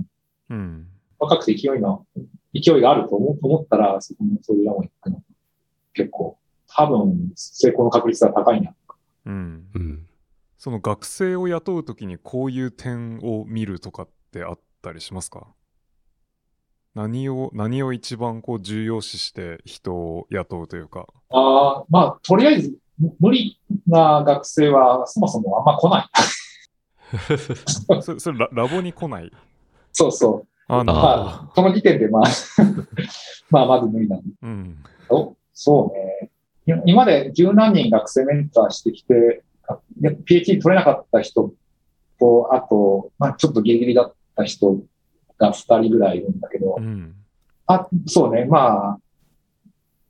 うん。若くて勢いの、勢いがあると思思ったら、そこのそういうラボに行くの結構、多分、成功の確率が高いな。うん。うん。その学生を雇うときにこういう点を見るとかってあったりしますか？何を、何を一番こう重要視して人を雇うというか？ああ、まあ、とりあえず、む無理な学生はそもそもあんま来ない。それ、それララボに来ない？そうそう。あまあ、その時点で、まあ、まあ、まず無理なんだど。うん。けど、そうね。い今まで十何人学生メンターしてきて、PhD 取れなかった人と、あと、まあ、ちょっとギリギリだった人が二人ぐらいいるんだけど、うん。あ、そうね、まあ、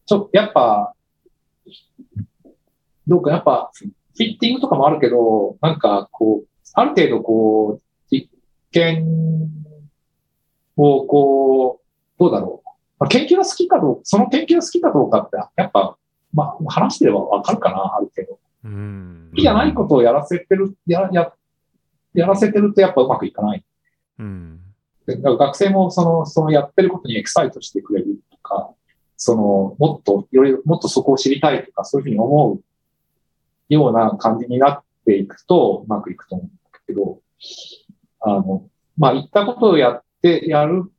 ちょ、やっぱ、どうか、やっぱ、フィッティングとかもあるけど、なんか、こう、ある程度、こう、実験を、こう、どうだろう。まあ、研究が好きかどうか、その研究が好きかどうかって、やっぱ、まあ、話してればわかるかな、ある程度。うん好きじゃないことをやらせてる、や、や、やらせてるとやっぱうまくいかない。うん。で学生もその、そのやってることにエキサイトしてくれるとか、その、もっと、より、もっとそこを知りたいとか、そういうふうに思うような感じになっていくと、うまくいくと思うんだけど、あの、まあ、言ったことをやって、やる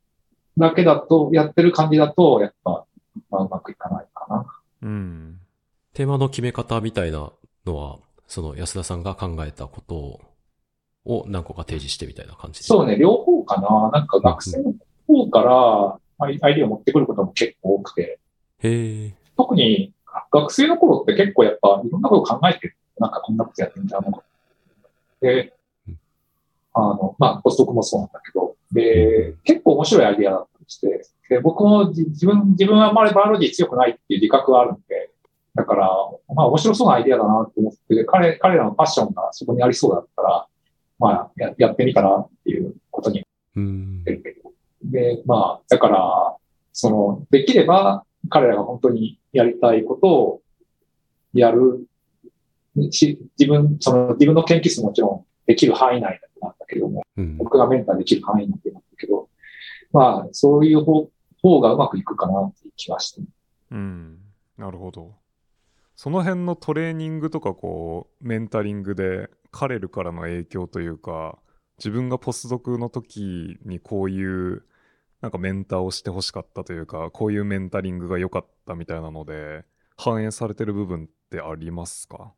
だけだと、やってる感じだと、やっぱ、まあ、うまくいかないかな。うん。テーマの決め方みたいなのは、その安田さんが考えたことをを何個か提示してみたいな感じで。そうね、両方かな。なんか学生の方からアイデアを持ってくることも結構多くて、へえ。特に学生の頃って結構やっぱいろんなこと考えてる。なんかこんなことやってみたいな。でうん、あの、まあ、ポストクもそうなんだけど、で、結構面白いアイデアだったりして、で僕もじ自分、自分はあまりバイオロジー強くないっていう自覚はあるんで、だから、まあ面白そうなアイデアだなと思って、で彼、彼らのパッションがそこにありそうだったら、まあや、やってみたらっていうことにうん。てるけど。で、まあ、だから、その、できれば、彼らが本当にやりたいことをやるし、自分、その自分の研究室ももちろんできる範囲内なんだけども、うん。僕がメンターできる範囲内なんだけど、まあ、そういう方方がうまくいくかなっていう気がして。うん。なるほど。その辺のトレーニングとかこう、メンタリングで、カレルからの影響というか、自分がポスドクの時にこういう、なんかメンターをしてほしかったというか、こういうメンタリングが良かったみたいなので、反映されてる部分ってありますか？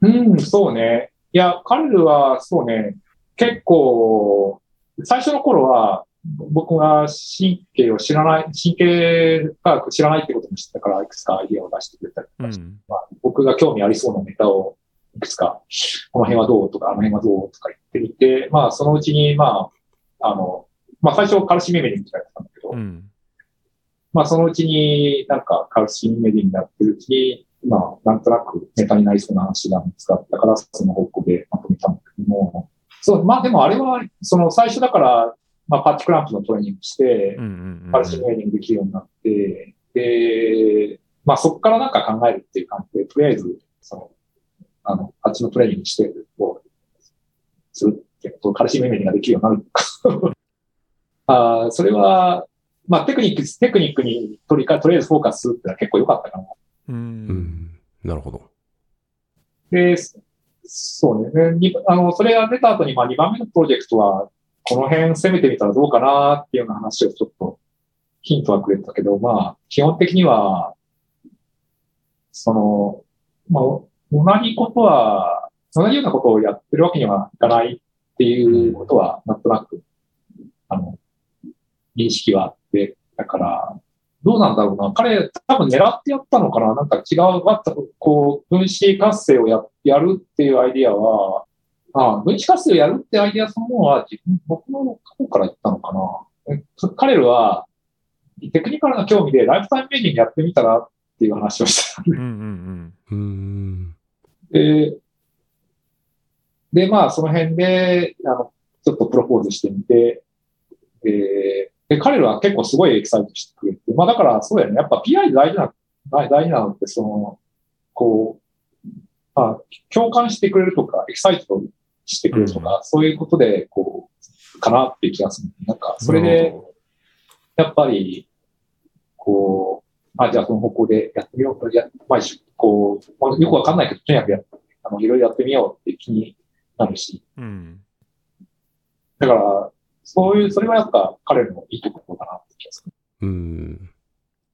うん、そうね。いや、彼らは、そうね、結構、最初の頃は、僕が神経を知らない、神経科学知らないってことも知ったから、いくつかアイディアを出してくれたりとかして、うん。まあ、僕が興味ありそうなネタを、いくつか、この辺はどうとか、あの辺はどうとか言ってみて、まあ、そのうちに、まあ、あの、まあ、最初、カルシメメリンとかやってたんだけど、うん。まあそのうちになんかカルシウムメディになってるうちに、まあなんとなくネタになりそうな話が見つかったから、その方向でまとめたんだけども、そう、まあでもあれは、その最初だから、まあパッチクランプのトレーニングしてカルシウムメディングできるようになって、で、まあそこからなんか考えるっていう感じで、とりあえず、その、あの、あっちのトレーニングして、こう、するってことをカルシウムメディングができるようになる。あーそれは、まあテクニック、テクニックにとりか、とりあえずフォーカスするっていうのは結構良かったかな。ううんん。なるほど。で、そうね。でにあの、それが出た後に、まあ2番目のプロジェクトは、この辺攻めてみたらどうかなっていうような話をちょっとヒントはくれたけど、まあ、基本的には、その、まあ、同じことは、同じようなことをやってるわけにはいかないっていうことは、なんとなく、あの、認識はあって、だから、どうなんだろうな。彼、多分狙ってやったのかな。なんか違う、こう、分子活性をややるっていうアイディアは、あ分子活性をやるってアイディアそのものは自分、僕の方から言ったのかな。彼らは、テクニカルな興味でライフタイムメディングやってみたらっていう話をしてたんでうんうん。うーん。で、で、まあ、その辺で、あの、ちょっとプロポーズしてみて、で、で彼らは結構すごいエキサイトしてくれて、まあ、だから、そうやね。やっぱ PI 大事な、大大事なのって、その、こう、まあ、共感してくれるとか、エキサイトしてくれるとか、そういうことで、こう、かなっていう気がする。なんか、それで、ほやっぱり、こう、あ、じゃあその方向でやってみようと、や、まあ、こう、まあよくわかんないけど、とにかくやあの、いろいろやってみようって気になるし、どうん。だから、そういう、それはやっぱ彼のいいところかなって気がする。うん。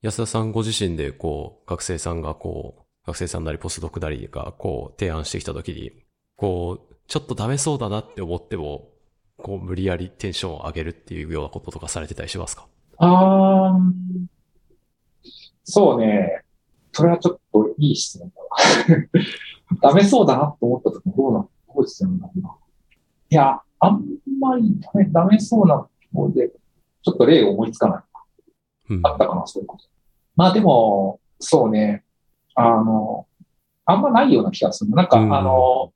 安田さんご自身で、こう、学生さんがこう、学生さんなりポスドクなりが、こう、提案してきたときに、こう、ちょっとダメそうだなって思っても、こう、無理やりテンションを上げるっていうようなこととかされてたりしますか？あーそうね。それはちょっといい質問だわ。ダメそうだなと思った時どうな、どうしてるんだろうな。いや、あんまりダメ、ダメそうなので、ちょっと例を思いつかない。うん。あったかな、そういうこと。まあでも、そうね。あの、あんまないような気がする。なんか、うんあの、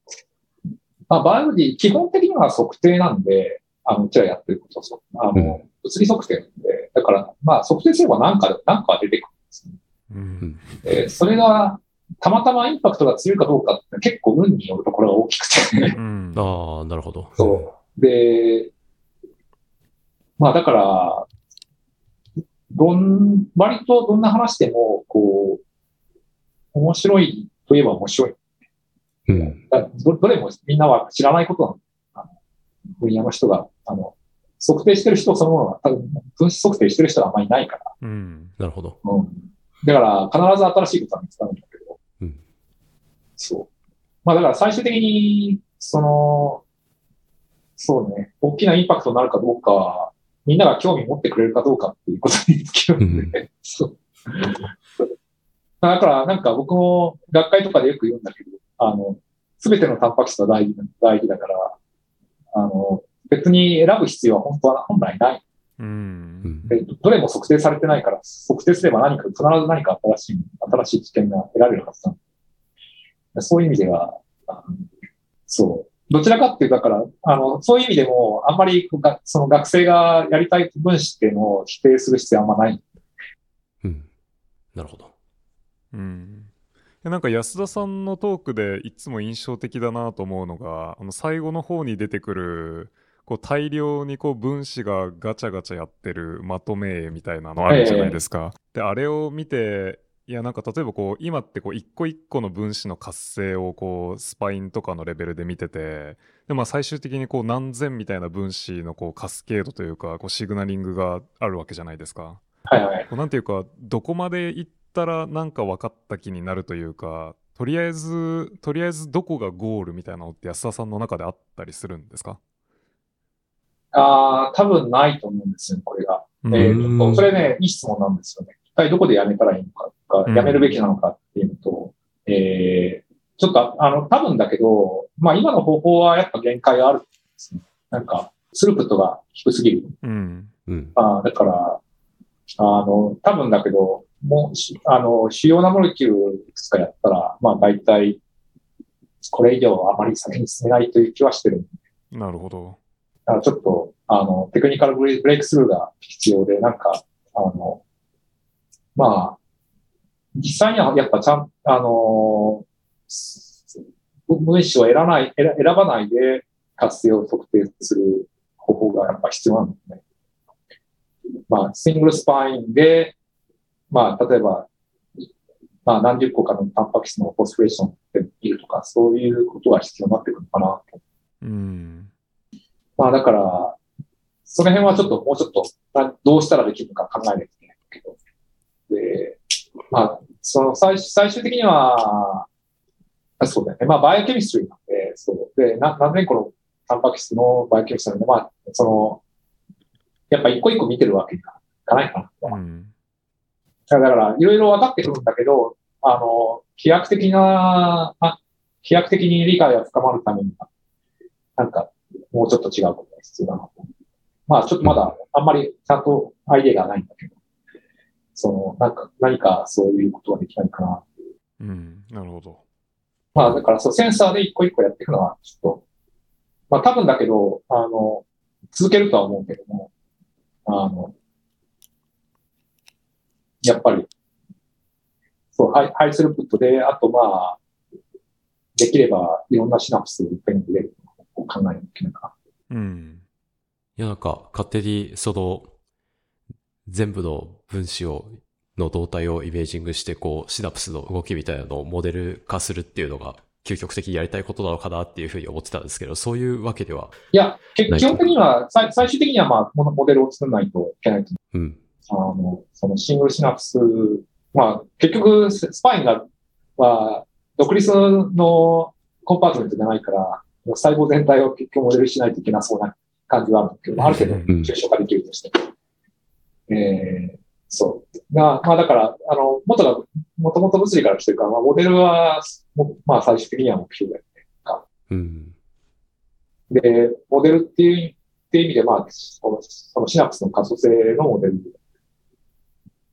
まあ、バイオロジー、基本的には測定なんで、あの、うちらやってることはそう、あの、うん物理測定なんで、だから、まあ、測定すれば何か、何かは出てくるんですね。うんえーそれが、たまたまインパクトが強いかどうかって結構運によるところが大きくて、うんああ、なるほど。そう。で、まあだから、どん、割とどんな話でも、こう、面白いといえば面白い。うん。だどどれもみんなは知らないことなの分野の人が、あの、測定してる人そのものは、多分分子測定してる人はあんまりいないから。うんなるほど。うん。だから、必ず新しいことは見つかるんだけど。うんそう。まあだから最終的に、その、そうね、大きなインパクトになるかどうかは、みんなが興味持ってくれるかどうかっていうことに尽きるんで、そう。だから、なんか僕も学会とかでよく言うんだけど、あの、すべてのタンパク質は大事大事だから、あの、別に選ぶ必要は本当は本来ない。ううんどれも測定されてないから、測定すれば何か、必ず何か新しい、新しい知見が得られるはずなんでそういう意味では、あのそう。どちらかっていうと、だから、あの、そういう意味でも、あんまりが、その学生がやりたい分子っていうのを否定する必要はあんまない。うん。なるほど。うんなんか安田さんのトークでいつも印象的だなと思うのがあの最後の方に出てくるこう大量にこう分子がガチャガチャやってるまとめ絵みたいなのあるじゃないですか。であれを見ていやなんか例えばこう今ってこう一個一個の分子の活性をこうスパインとかのレベルで見ててで、まあ、最終的にこう何千みたいな分子のこうカスケードというかこうシグナリングがあるわけじゃないですか。はいはい。こうなんていうかどこまで行ったらなんか分かった気になるというかとりあえずとりあえずどこがゴールみたいなのって安田さんの中であったりするんですか？ああ、多分ないと思うんですよ、これが。えーうんちょっとそれね、いい質問なんですよね。一体どこでやめたらいいのかとか、うんやめるべきなのかっていうのと、えーちょっと、あの、多分だけど、まあ今の方法はやっぱ限界があるんですね。なんか、スループットが低すぎる。うんうん。あーだから、あの、多分だけど、もうし、あの、主要なモレキュールいくつかやったら、まあ大体、これ以上あまり先に進めないという気はしてる。なるほど。だからちょっと、あの、テクニカルブレイクスルーが必要で、なんか、あの、まあ、実際にはやっぱちゃん、あの、分子を選ばない、選選ばないで活性を特定する方法がやっぱ必要なんですね。まあ、シングルスパインで、まあ、例えば、まあ、何十個かのタンパク質のフォスフレーションでいるとか、そういうことが必要になってくるのかなと。うん。まあ、だから、その辺はちょっと、もうちょっと、などうしたらできるのか考えないといけないけど。で、まあ、その最最終的には、あそうだよね。まあ、バイオケミストリーなんで、そう。で、な何年個のタンパク質のバイオケミストリーなんで、まあ、その、やっぱ一個一個見てるわけにはいかないかなと。うん。だから、いろいろ分かってくるんだけど、あの、飛躍的な、あ飛躍的に理解が深まるためには、なんか、もうちょっと違うことが必要だなと。まあ、ちょっとまだ、あんまりちゃんとアイデアがないんだけど、その、なんか、何かそういうことができないかな。うん。なるほど。まあ、だから、そう、センサーで一個一個やっていくのは、ちょっと、まあ、多分だけど、あの、続けるとは思うけども、あの、やっぱり、そう、ハイハイスループットで、あとまあ、できればいろんなシナプスをいっぺんに入れるのを考えなきゃいけないかうん。いや、なんか、勝手に、その、全部の分子を、の動態をイメージングして、こう、シナプスの動きみたいなのをモデル化するっていうのが、究極的にやりたいことなのかなっていうふうに思ってたんですけど、そういうわけでは、いや、基本的には、最終的にはまあ、モモデルを作らないといけないとうん。あの、そのシングルシナプス、まあ、結局、スパインが、は、独立のコンパートメントじゃないから、細胞全体を結局モデルしないといけなそうな感じはあるんだけど、ある程度、うん抽象化できるとして。えー、そう。が、まあだから、あの、元が、もともと物理から来てるから、まあモデルは、もまあ最終的には目標だようん。ね。で、モデルっていう、っていう意味で、まあ、そのそのシナプスの可塑性のモデルっ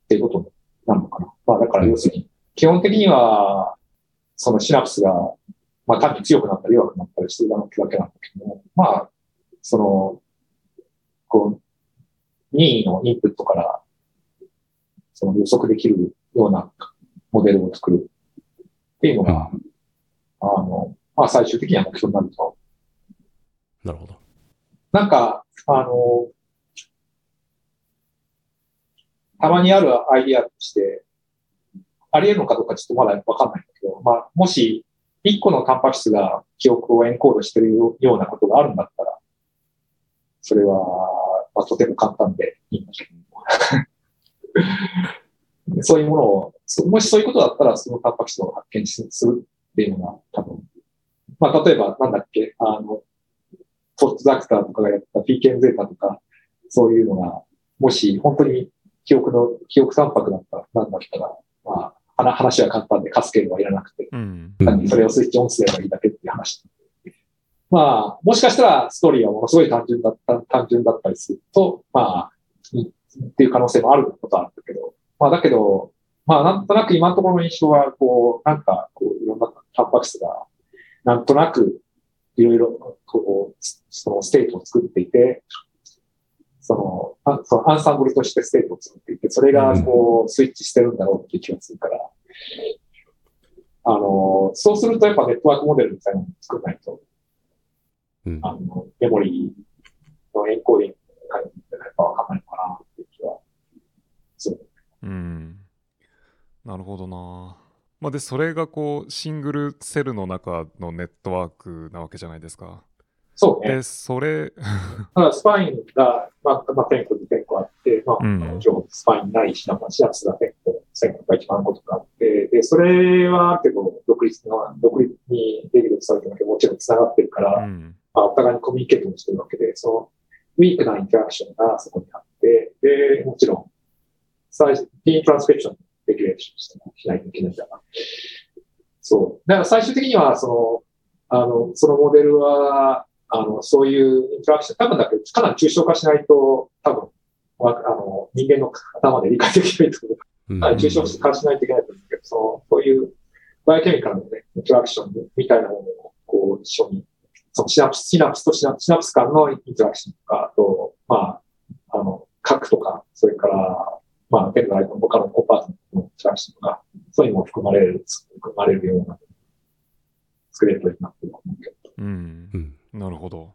ていうことになるのかな。まあだから要するに、基本的には、そのシナプスが、まあ単に強くなったり弱くなったりしてるわけなんだけども、まあ、その、こう、任意のインプットから、その予測できるようなモデルを作るっていうのが、あの、まあ最終的には目標になると。なるほど。なんか、あの、たまにあるアイディアとして、あり得るのかどうかちょっとまだわかんないんだけど、まあ、もし、一個のタンパク質が記憶をエンコードしてるようなことがあるんだったら、それは、まあ、とても簡単でいいんだけど。そういうものを、もしそういうことだったら、そのタンパク質を発見するっていうのが多分、まあ、例えば、なんだっけ、あの、トッツザクターとかがやった PKM ゼータとか、そういうのが、もし本当に記憶の、記憶タンパクだったら、なんだったら、まあ、話話は簡単でカスケードはいらなくて、単にそれをスイッチオンすればいいだけっていう話。まあ、もしかしたらストーリーはものすごい単純だった、単純だったりすると、まあ、いっていう可能性もあることはあるんだけど、まあだけど、まあなんとなく今のところの印象は、こう、なんか、こう、いろんなタンパク質が、なんとなく、いろいろ、こう、その state を作っていて、その、あそのアンサンブルとして state を作っていて、それがこう、スイッチしてるんだろうっていう気がするから、あの、そうするとやっぱネットワークモデルみたいなのを作らないと、うん。あの、メモリーのエンコーディングがやっぱわかんないのかなっていう気はする。うん。なるほどな。まあ、で、それがこう、シングルセルの中のネットワークなわけじゃないですか。そうね。で、それ、ただスパインが、まあ、まあ、10個、10個あって、まあ、うん今日スパインないし、なんかシナプスが10個、1000個が1万個とかあって、で、それはある程度独立の、独立にできるされてるけど、もちろん繋がってるから、うん。まあ、お互いにコミュニケートもしてるわけで、その、ウィークなインタラクションがそこにあって、で、もちろん、最初、ピントランスペクションレギュレーションしてもしないといけないから。そう。だから最終的には、その、あの、そのモデルは、あの、そういうインタラクション、多分だけど、かなり抽象化しないと、多分、まあ、あの、人間の頭で理解できないとかなり抽象して感じないといけないと思うんですけど、その、そういうバイオケミカルのね、インタラクションみたいなものを、こう、一緒に、そのシナプス、シナプスとシナシナプス間のインタラクションとか、あと、まあ、あの、核とか、それから、まあ、ペンドライトの他のコンパートのインタラクションとか、そういうのも含まれる、含まれるような、作れるといいなって思うけど。うんうん。なるほど。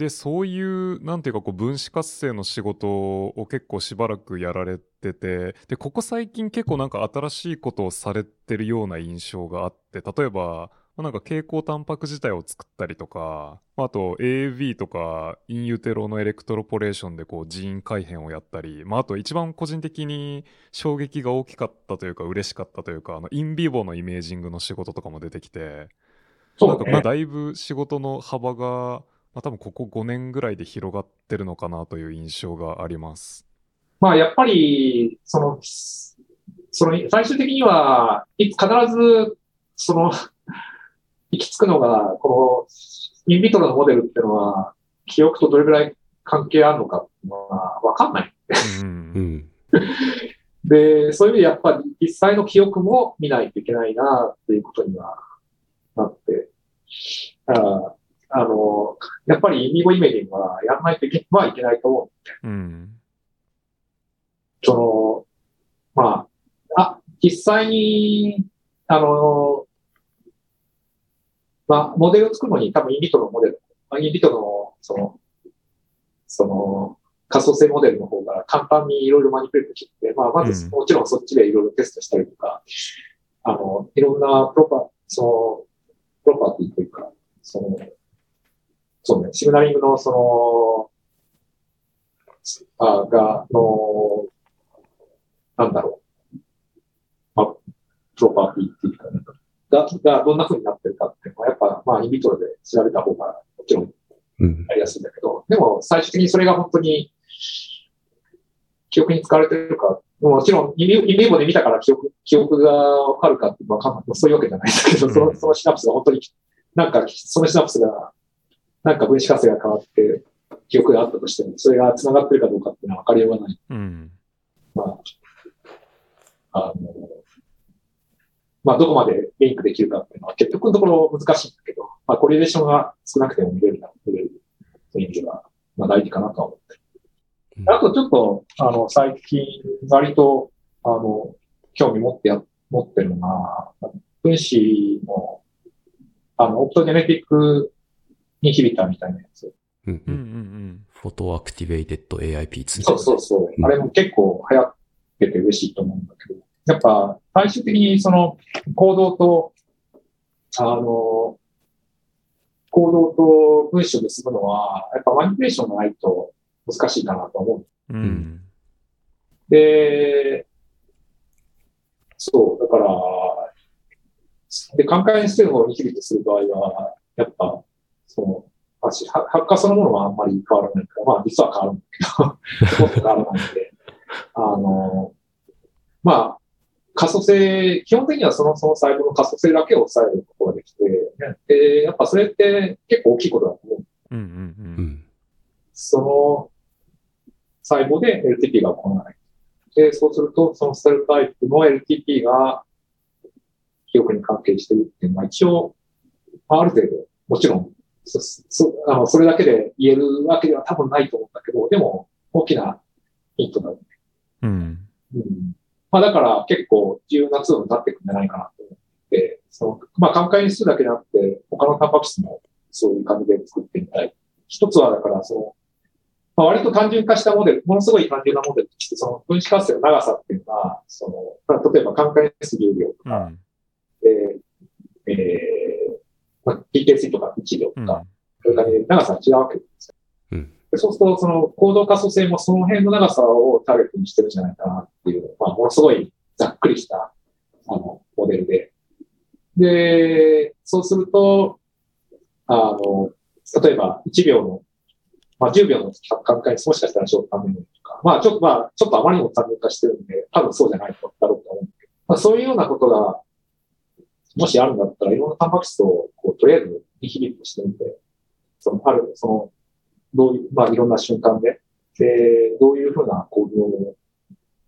でそういうなんていうかこう分子活性の仕事を結構しばらくやられててでここ最近結構なんか新しいことをされてるような印象があって例えばまあなんか蛍光タンパク自体を作ったりとかあと AAV とかインユテロのエレクトロポレーションでこうジーン改変をやったり、まあ、あと一番個人的に衝撃が大きかったというか嬉しかったというかあのインビボのイメージングの仕事とかも出てきてそうね。なんかまあだいぶ仕事の幅が、まあ、多分ここ5年ぐらいで広がってるのかなという印象があります。まあ、やっぱり、その、その、最終的には、いつ必ず、その、行き着くのが、この、インビトロのモデルっていうのは、記憶とどれぐらい関係あるのかっていうのはわかんない。で、そういう意味でやっぱり実際の記憶も見ないといけないなっていうことにはなって、ああの、やっぱりインビゴイメージングはやらないといけはいけないと思う。うん。その、まあ、あ、実際に、あの、まあ、モデルを作るのに多分インビトロのモデル、まあインビトロの、その、その、仮想性モデルの方が簡単にいろいろマニピュレートしてて、まあ、まず、うん。もちろんそっちでいろいろテストしたりとか、あの、いろんなプロパ、その、プロパティというか、その、そうね、シグナリングのその、あが、の、なんだろう。まあ、プロパティっていうか、ね、が、がどんな風になってるかっていうのは、やっぱ、まあ、インビトロで調べた方が、もちろんうん。やりやすいんだけど、でも、最終的にそれが本当に、記憶に使われてるか、もちろん、インビインビーボで見たから記憶、記憶がわかるかってわかんない。そういうわけじゃないですけど、その、そのシナプスが本当に、なんか、そのシナプスが、なんか分子活性が変わって、記憶があったとしても、それが繋がってるかどうかっていうのは分かりようがない。うんまあ、あの、まあ、どこまでリンクできるかっていうのは結局のところ難しいんだけど、まあ、コリレーションが少なくても見れるな、見れるという意味では、まあ、大事かなとは思ってる。あとちょっと、あの、最近、割と、あの、興味持ってや、持ってるのが、分子の、あの、 optogenetic inhibitor みたいなやつ。うんうんうんうんフォトアクティベイテッド AIP2。そうそうそうう。んあれも結構流行ってて嬉しいと思うんだけど、やっぱ最終的にその行動と、あの、行動と分子で結ぶのは、やっぱ manipulation がないと難しいかなと思う。うんうんで、そう、だから、で、寛解ステルをインヒビットする場合は、やっぱ、その、発火そのものはあんまり変わらないから、まあ実は変わるんだけど、ほとんど変わらないんで、あの、まあ、可塑性、基本的にはその、その細胞の可塑性だけを抑えることができて、ねで、やっぱそれって結構大きいことだと思う。うんうんううんん。その細胞で LTP が行わない。で、そうすると、そのセルタイプの LTP が記憶に関係しているっていうのは一応、ある程度、もちろん、そそあのそれだけで言えるわけでは多分ないと思うんだけど、でも大きなヒントだ、うんうん。まあだから結構重要なツールになっていくんじゃないかなと思って、その、まあ寛解にするだけじゃなくて、他のタンパク質もそういう感じで作ってみたい。一つはだからその、まあ、割と単純化したモデル、ものすごい単純なモデルとして、その分子活性の長さっていうのは、その、まあ例えば寛解数10秒とか、うんで、えー、まあ、PKC とか1秒とうんか、それからね長さが違うわけですよ。うんでそうすると、その行動可塑性もその辺の長さをターゲットにしてるんじゃないかなっていう、まあ、ものすごいざっくりした、あの、モデルで。で、そうすると、あの、例えば1秒の、まあ、10秒の間隔にもしかしたらショートタームメモリとか、まあ、ちょっと、まあ、ちょっとあまりにも単純化してるんで、多分そうじゃないだろうと思うんだけど、まあ、そういうようなことが、もしあるんだったらいろんなタンパク質を、こう、とりあえずインヒビットしてみて、その、ある、その、どういう、まあ、いろんな瞬間で、で、どういうふうな行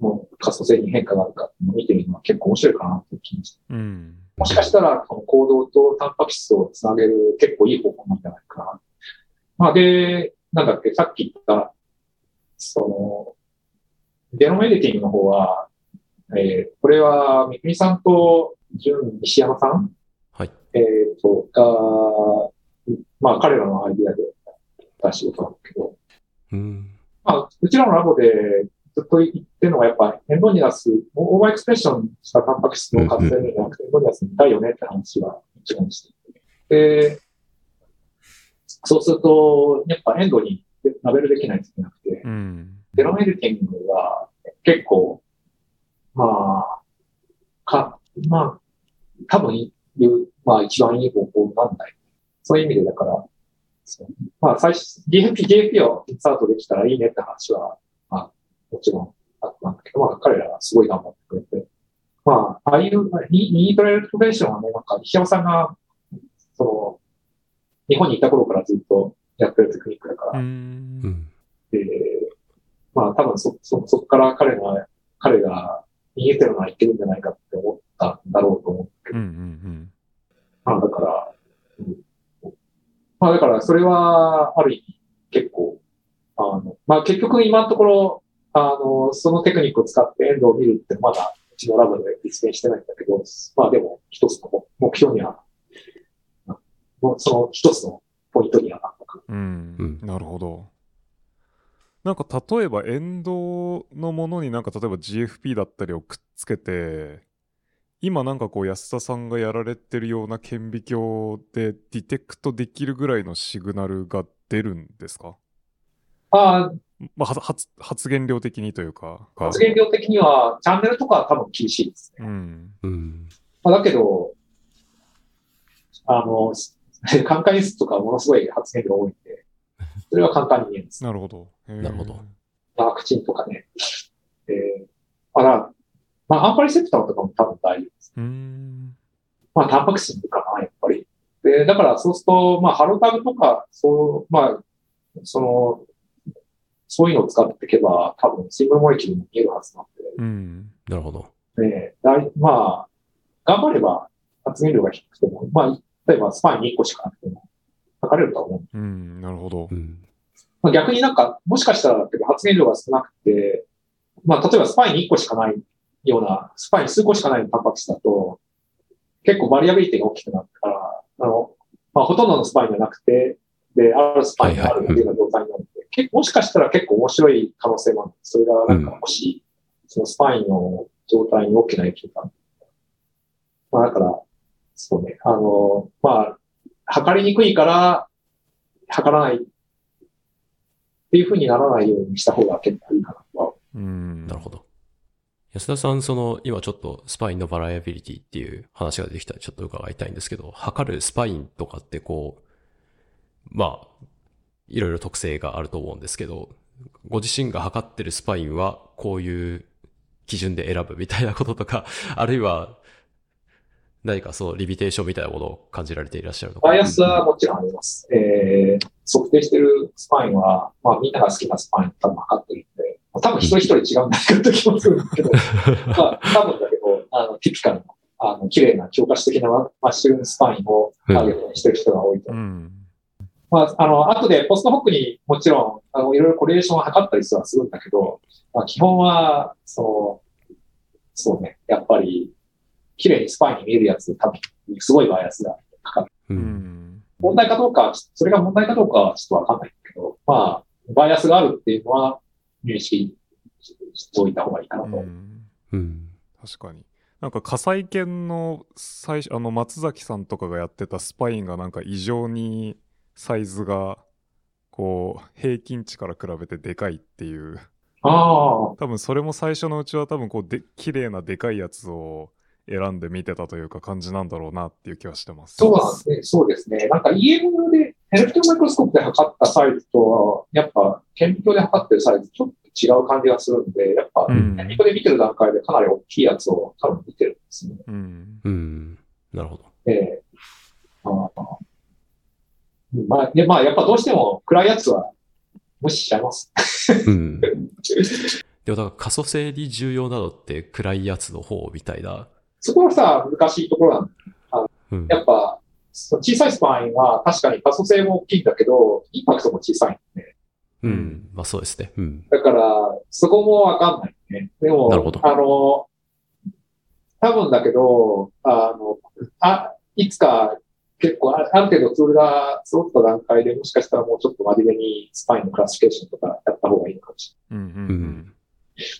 動の可塑性に変化があるかっていうのを見てみるのは結構面白いかなという気がして。うん。もしかしたら、この行動とタンパク質をつなげる結構いい方法なんじゃないかな。まあ、で、なんだっけ、さっき言った、その、ゲノムエディティングの方は、えーこれは、みくみさんと、純西山さん？はい。えっ、と、が、まあ、彼らのアイディアでやった仕事なんだけど、うん。まあ、うちらのラボでずっと言ってるのが、やっぱ endogenous、overexpression したタンパク質の活性じゃなくて、 endogenous 見たいよねって話は一番して。で、そうすると、やっぱ endo にラベルできないといけなくて、うん。 genome editing は結構、まあ、か、まあ、多分言う、まあ一番いい方法なんだよ。そういう意味でだから、まあ最初、DFP、DFP をインサートできたらいいねって話は、まあ、もちろんあったんだけど、まあ彼らはすごい頑張ってくれて、まあ、ああいう、ニニートレートレーションはね、なんか、石山さんが、その、日本にいた頃からずっとやってるテクニックだから。で、まあ多分そ、そ、そこから彼が、彼が逃げてるのはいけるんじゃないかって思ったんだろうと思うけうん。うど、ん。まあだから、うんまあだからそれはある意味結構、あの、まあ結局今のところ、あの、そのテクニックを使ってエンドを見るってまだうちのラボで実現してないんだけど、まあでも一つの目標には、もうその一つのポイントにはなったかな。うん。なるほど。なんか例えばエンドのものになんか例えば GFP だったりをくっつけて、今なんかこう安田さんがやられてるような顕微鏡でディテクトできるぐらいのシグナルが出るんですか？ああ、まあ、は発発言量的にというか。か発言量的にはチャンネルとかは多分厳しいですね。うん。うん。まあ、だけど、あの、寛解率とかものすごい発言量多いんで、それは簡単に見えます。なるほど。なるほど。ワクチンとかね。えー、まあ、まあ、アンパリセプターとかも多分大丈夫です。うーん。まあ、タンパク質かな、やっぱり。で、だからそうすると、まあ、ハロタグとか、そう、まあ、その、そういうのを使っていけば、多分、シングルモレキュルも見えるはずなんうん。なるほど。で、ね、だいまあ、頑張れば発言量が低くても、まあ、例えばスパインに1個しかなくても、測れるとは思う。うん。なるほどう。ん。まあ、逆になんか、もしかしたらだけど発現量が少なくて、まあ、例えばスパインに1個しかないような、スパイン数個しかないタンパク質だと、結構 variability が大きくなってから、あの、まあ、ほとんどのスパインじゃなくて、で、あるスパインがあるっていうような状態になるので、結構もしかしたら結構面白い可能性もある。それがなんかもし、そのスパインの状態に大きな影響がある。まあ、だから、そうね、あの、まあ、測りにくいから、測らないっていう風にならないようにした方が結構いいかなとは。うん。なるほど。安田さん、その、今ちょっとスパインのバラエビリティっていう話が出てきたらちょっと伺いたいんですけど、測るスパインとかってこう、まあ、いろいろ特性があると思うんですけど、ご自身が測ってるスパインはこういう基準で選ぶみたいなこととか、あるいは何かそう、リミテーションみたいなものを感じられていらっしゃるのかバイアスはもちろんあります。えー、測定してるスパインは、まあみんなが好きなスパイン多分測ってるんで、多分一人一人違うんだけど気もするんですけど、まあ多分だけど、あの、ティピカルな、あの、綺麗な強化指的なマッシュルームスパインをターゲットにしてる人が多いとう。ん。まあ、あの、後でポストホックにもちろん、あの、いろいろコレレーションを測ったりするはするんだけど、まあ、基本は、その、そうね、やっぱり、綺麗にスパイに見えるやつ、多分、すごいバイアスがかかる。う。うんん。問題かどうか、それが問題かどうかはちょっとわかんないけど、まあ、バイアスがあるっていうのは、認識しておいた方がいいかなと。うんうん。確かに。なんか火災犬の最初、あの松崎さんとかがやってたスパインがなんか異常にサイズがこう平均値から比べてでかいっていうああ、多分それも最初のうちは多分こうで綺麗なでかいやつを選んで見てたというか感じなんだろうなっていう気はしてます。そうなんですね。そうですね。なんか EM で、 electron microscope で測ったサイズとは、やっぱ顕微鏡で測ってるサイズちょっと違う感じがするんで、やっぱうん顕微鏡で見てる段階でかなり大きいやつを多分見てるんですね。うん。うん。なるほど。ええああまあ、で、まあ、やっぱどうしても暗いやつは、無視しちゃいます。うん。でもだから可塑性に重要なのって暗いやつの方みたいな。そこはさ、難しいところなんだ。うん。やっぱ、その小さいスパインは確かに可塑性も大きいんだけど、インパクトも小さいんで。うん。まあそうですね。うん。だから、そこもわかんないね。でも、なるほどあの、多分だけど、あの、あ、いつか結構あある程度ツールが揃った段階でもしかしたらもうちょっと真面目にスパインの classification とかやった方がいいのかもしれない。うんうんうん。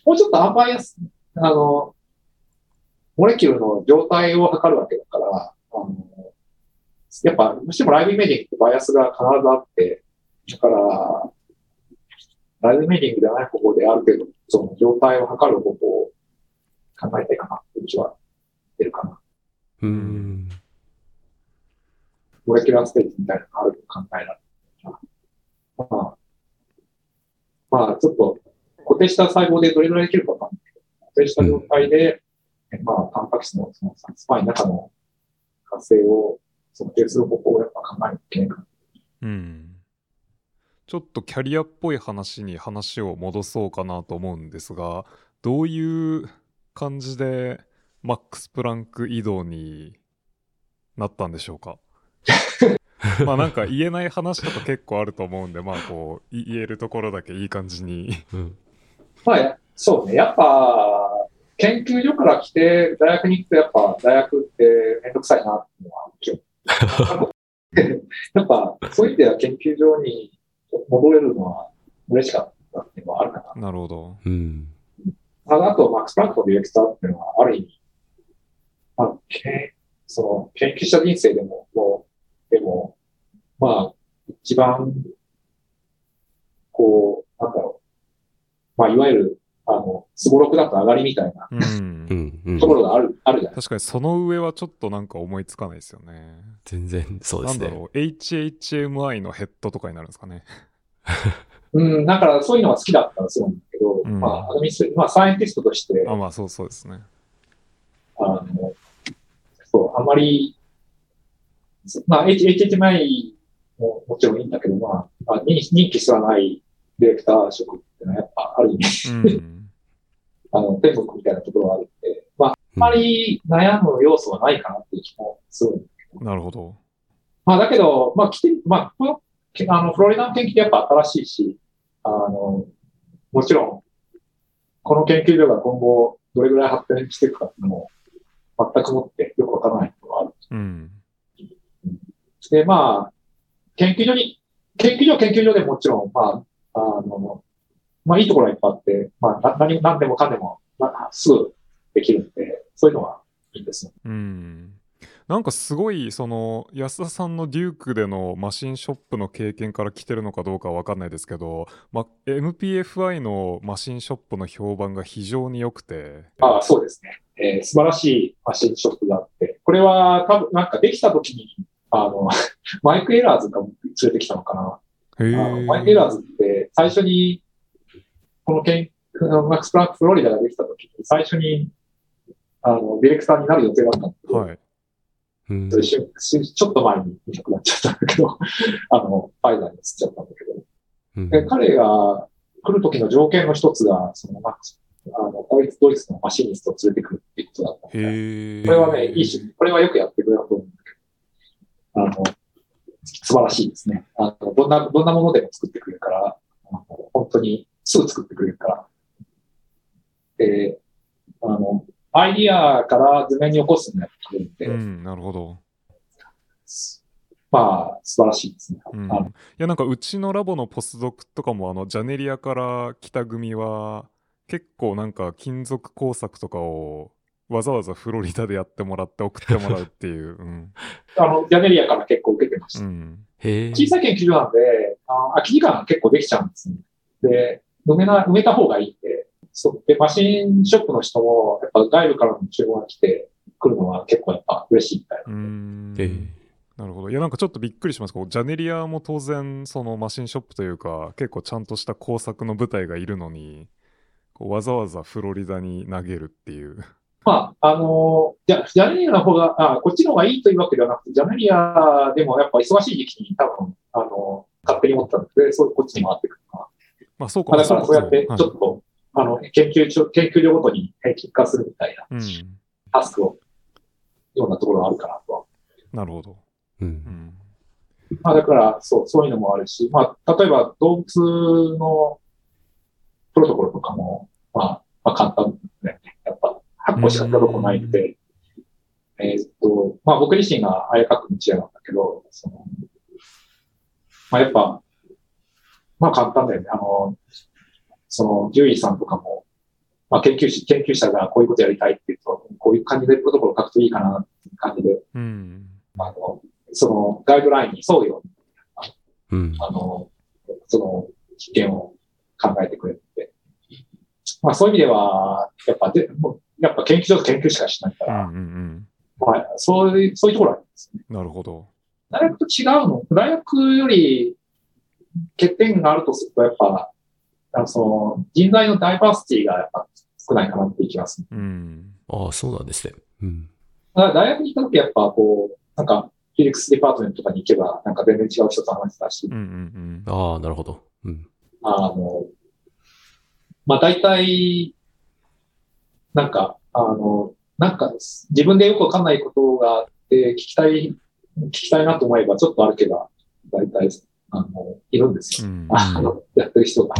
もうちょっと unbiased、あの、 molecule の状態を測るわけだから、あの、やっぱ、どうしても live imaging ってバイアスが必ずあって、だから、 live imaging ではない方法である程度、その状態を測る方法を考えたいかなう気は出るかな。うん。モレキュラーステージみたいなのがあると考えられる。まあ、まあ、ちょっと固定した細胞でどれぐらいできるかわかんないけど、固定した状態で、まあ、タンパク質のそのスパインの中の活性を測定する方法をやっぱ考えなきゃいけないかな。うんちょっとキャリアっぽい話に話を戻そうかなと思うんですがどういう感じでマックス・プランク移動になったんでしょうか？まあなんか言えない話とか結構あると思うんでまあこうい言えるところだけいい感じにうん。まあ、そうね。やっぱ、研究所から来て、大学に行くとやっぱ、大学ってめんどくさいなっていうのはもちろん。やっぱ、そういう意味では研究所に戻れるのは嬉しかったっていうのはあるかな。なるほどうん。ただ、あと、マックス・プランクのディレクターっていうのは、ある意味、まあ、けその、研究者人生でも、もう、でも、まあ、一番、こう、なんだろう。まあ、いわゆる、あの、スゴロクだと上がりみたいなところがある、あるじゃない。確かにその上はちょっとなんか思いつかないですよね。全然、そうですね。なんだろう HHMI のヘッドとかになるんですかね。うん、だからそういうのが好きだったらそうなんだけど、うん。まあ、アドミニスまあ、サイエンティストとして、あまあそうそうですね。あの、そう、あんまり、まあ、H- HHMI ももちろんいいんだけど、まあ、あ任任期すらないディレクター職っていうのはやっぱある意味、うんあの、天国みたいなところがあるんで、まあ、あんまり悩む要素はないかなっていう気もするんだけど、なるほど。まあ、だけど、まあ、来て、まあ、この、けあの、フロリダの研究ってやっぱ新しいし、あの、もちろん、この研究所が今後どれぐらい発展していくかっていうのも、全くもってよくわからないことがある。うん。で、まあ、研究所に、研究所は研究所でもちろん、まあ、あの、まあ、いいところはいっぱいあって、まあ、な何、何でもかんでも、まあ、すぐできるんで、そういうのはいいんですよ。うんなんかすごいその安田さんのデュークでのマシンショップの経験から来てるのかどうかは分かんないですけど、ま、MPFI のマシンショップの評判が非常に良くてああ、そうですね。えー素晴らしいマシンショップがあって、これは多分なんかできた時に、あの、マイク・エラーズが連れてきたのかな。マイク・エラーズって最初に、この研マックス・プランク・フロリダができた時に、最初に、あの、ディレクターになる予定だったんだけど、はい。うん。ちょっと前にいなくなっちゃったんだけど、あの、ファイザーに移っちゃったんだけど、うん。で彼が来る時の条件の一つが、その、マックス、あの、ドイツ、ドイツのマシニストを連れてくるっていうことだったので、これはね、いいし、これはよくやってくれたと思うんだけど、あの、素晴らしいですね。あの、どんな、どんなものでも作ってくれるから、本当にすぐ作ってくれるから。で、あの、アイディアから図面に起こすのやってくれるんで、うんなるほど、まあ、素晴らしいですね。うん、いやなんかうちのラボのポスドクとかもあのジャネリアから来た組は結構なんか金属工作とかをわざわざフロリダでやってもらって送ってもらうっていう、うん あの、ジャネリアから結構受けてました。うん、へえ。小さい研究所なんで、あ空き時間が結構できちゃうんですね。で、埋めな、埋めた方がいいんで、そう。で、マシンショップの人も、やっぱ外部からの注文が来てくるのは結構やっぱ嬉しいみたいな。なるほど。いやなんかちょっとびっくりします。こうジャネリアも当然そのマシンショップというか結構ちゃんとした工作の部隊がいるのにこうわざわざフロリダに投げるっていう。まあ、あのじゃ、ジャネリアの方が、あ、こっちの方がいいというわけではなくて、ジャネリアでもやっぱ忙しい時期に多分、あの、勝手に思ったので、そうこっちに回ってくるまあ、そうか。まあ、だからそうやってはいちょっと、あの、研究所、研究量ごとに平均化するみたいなうん。タスクを、ようなところがあるかなとは。なるほど。う。うんん。まあだから、そう、そういうのもあるし、まあ、例えば動物のプロトコルとかも、まあ、まあ簡単ね。やっぱ発行しかプロトコルないんで、えーっと、まあ僕自身があやかくのチアなんだけど、その、まあやっぱ、まあ簡単だよね。あの、その、獣医さんとかも、まあ研究士、研究者がこういうことやりたいっていうと、こういう感じでプロトコルを書くといいかなっていう感じで、うん。あの、そのガイドラインに沿うようにうん。あの、その実験を考えてくれて。まあそういう意味では、やっぱで、やっぱ研究所と研究しかしないかうん。うら、ん。まあそういう、そういうところはあるんですね。うん。なるほど。大学と違うの？大学より欠点があるとすると、やっぱ、あのその人材のダイバーシティがやっぱ少ないかなっていう気がする。うん。ああ、そうなんですね。うん。だから大学に行った時やっぱこう、なんか、フィリックスデパートメントとかに行けば、なんか全然違う人と話してたしうん。う、ん。ああ、なるほど。うん。あの、まあ大体、なんか、あの、なんか自分でよくわかんないことがあって、聞きたい、聞きたいなと思えばちょっと歩けば、大体、あの、いるんですよ。うん。あの、やってる人が。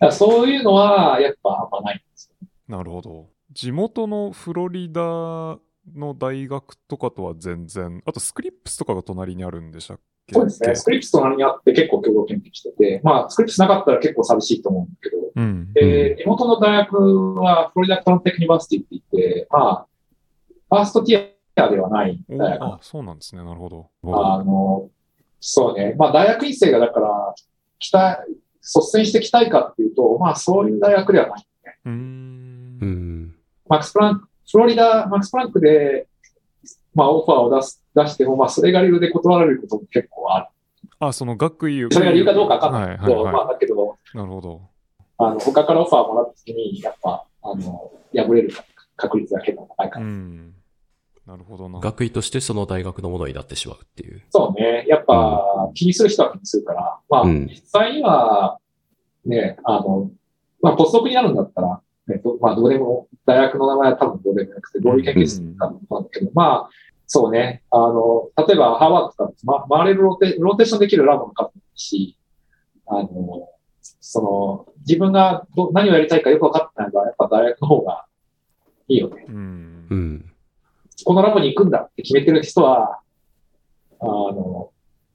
だそういうのは、やっぱあんまないんですよ。なるほど。地元のフロリダの大学とかとは全然、あとスクリプスとかが隣にあるんでしたっけ？そうですね。スクリプス隣にあって結構共同研究してて、まあ、スクリプスなかったら結構寂しいと思うんだけど、うん。で、地元の大学は Florida Atlantic University って言って、まあ、ファーストティアではないお大学あ、そうなんですね。なるほど。あの、そうね。まあ、大学院生がだから、期待、率先してきたいかっていうと、まあ、そういう大学ではない。うー。うんん。マックス・プランク、フロリダ、マックス・プランクで、まあ、オファーを出す、出しても、まあ、それが理由で断られることも結構ある。あ、その学位を。それが理由かどうかわかんないけど、はいはいはいまあ、だけど、なるほど。あの、他からオファーもらった時に、やっぱ、あの、破れる確率が結構高いから。ん。なるほどな。学位としてその大学のものになってしまうっていう。そうね。やっぱ、気にする人は気にするから、まあ、うん実際には、ね、あの、まあ、ポスドクになるんだったら、ね、どまあ、どうでも、大学の名前は多分どうでもなくて、どういう研究室かなんだけど、まあ、そうね、あの、例えば、ハーバードとか、ま、回れるローテローテーションできるラボの数もいいし、あの、その、自分がど何をやりたいかよく分かってない場合、やっぱ大学の方がいいよね。うんう。ん。このラボに行くんだって決めてる人は、あの、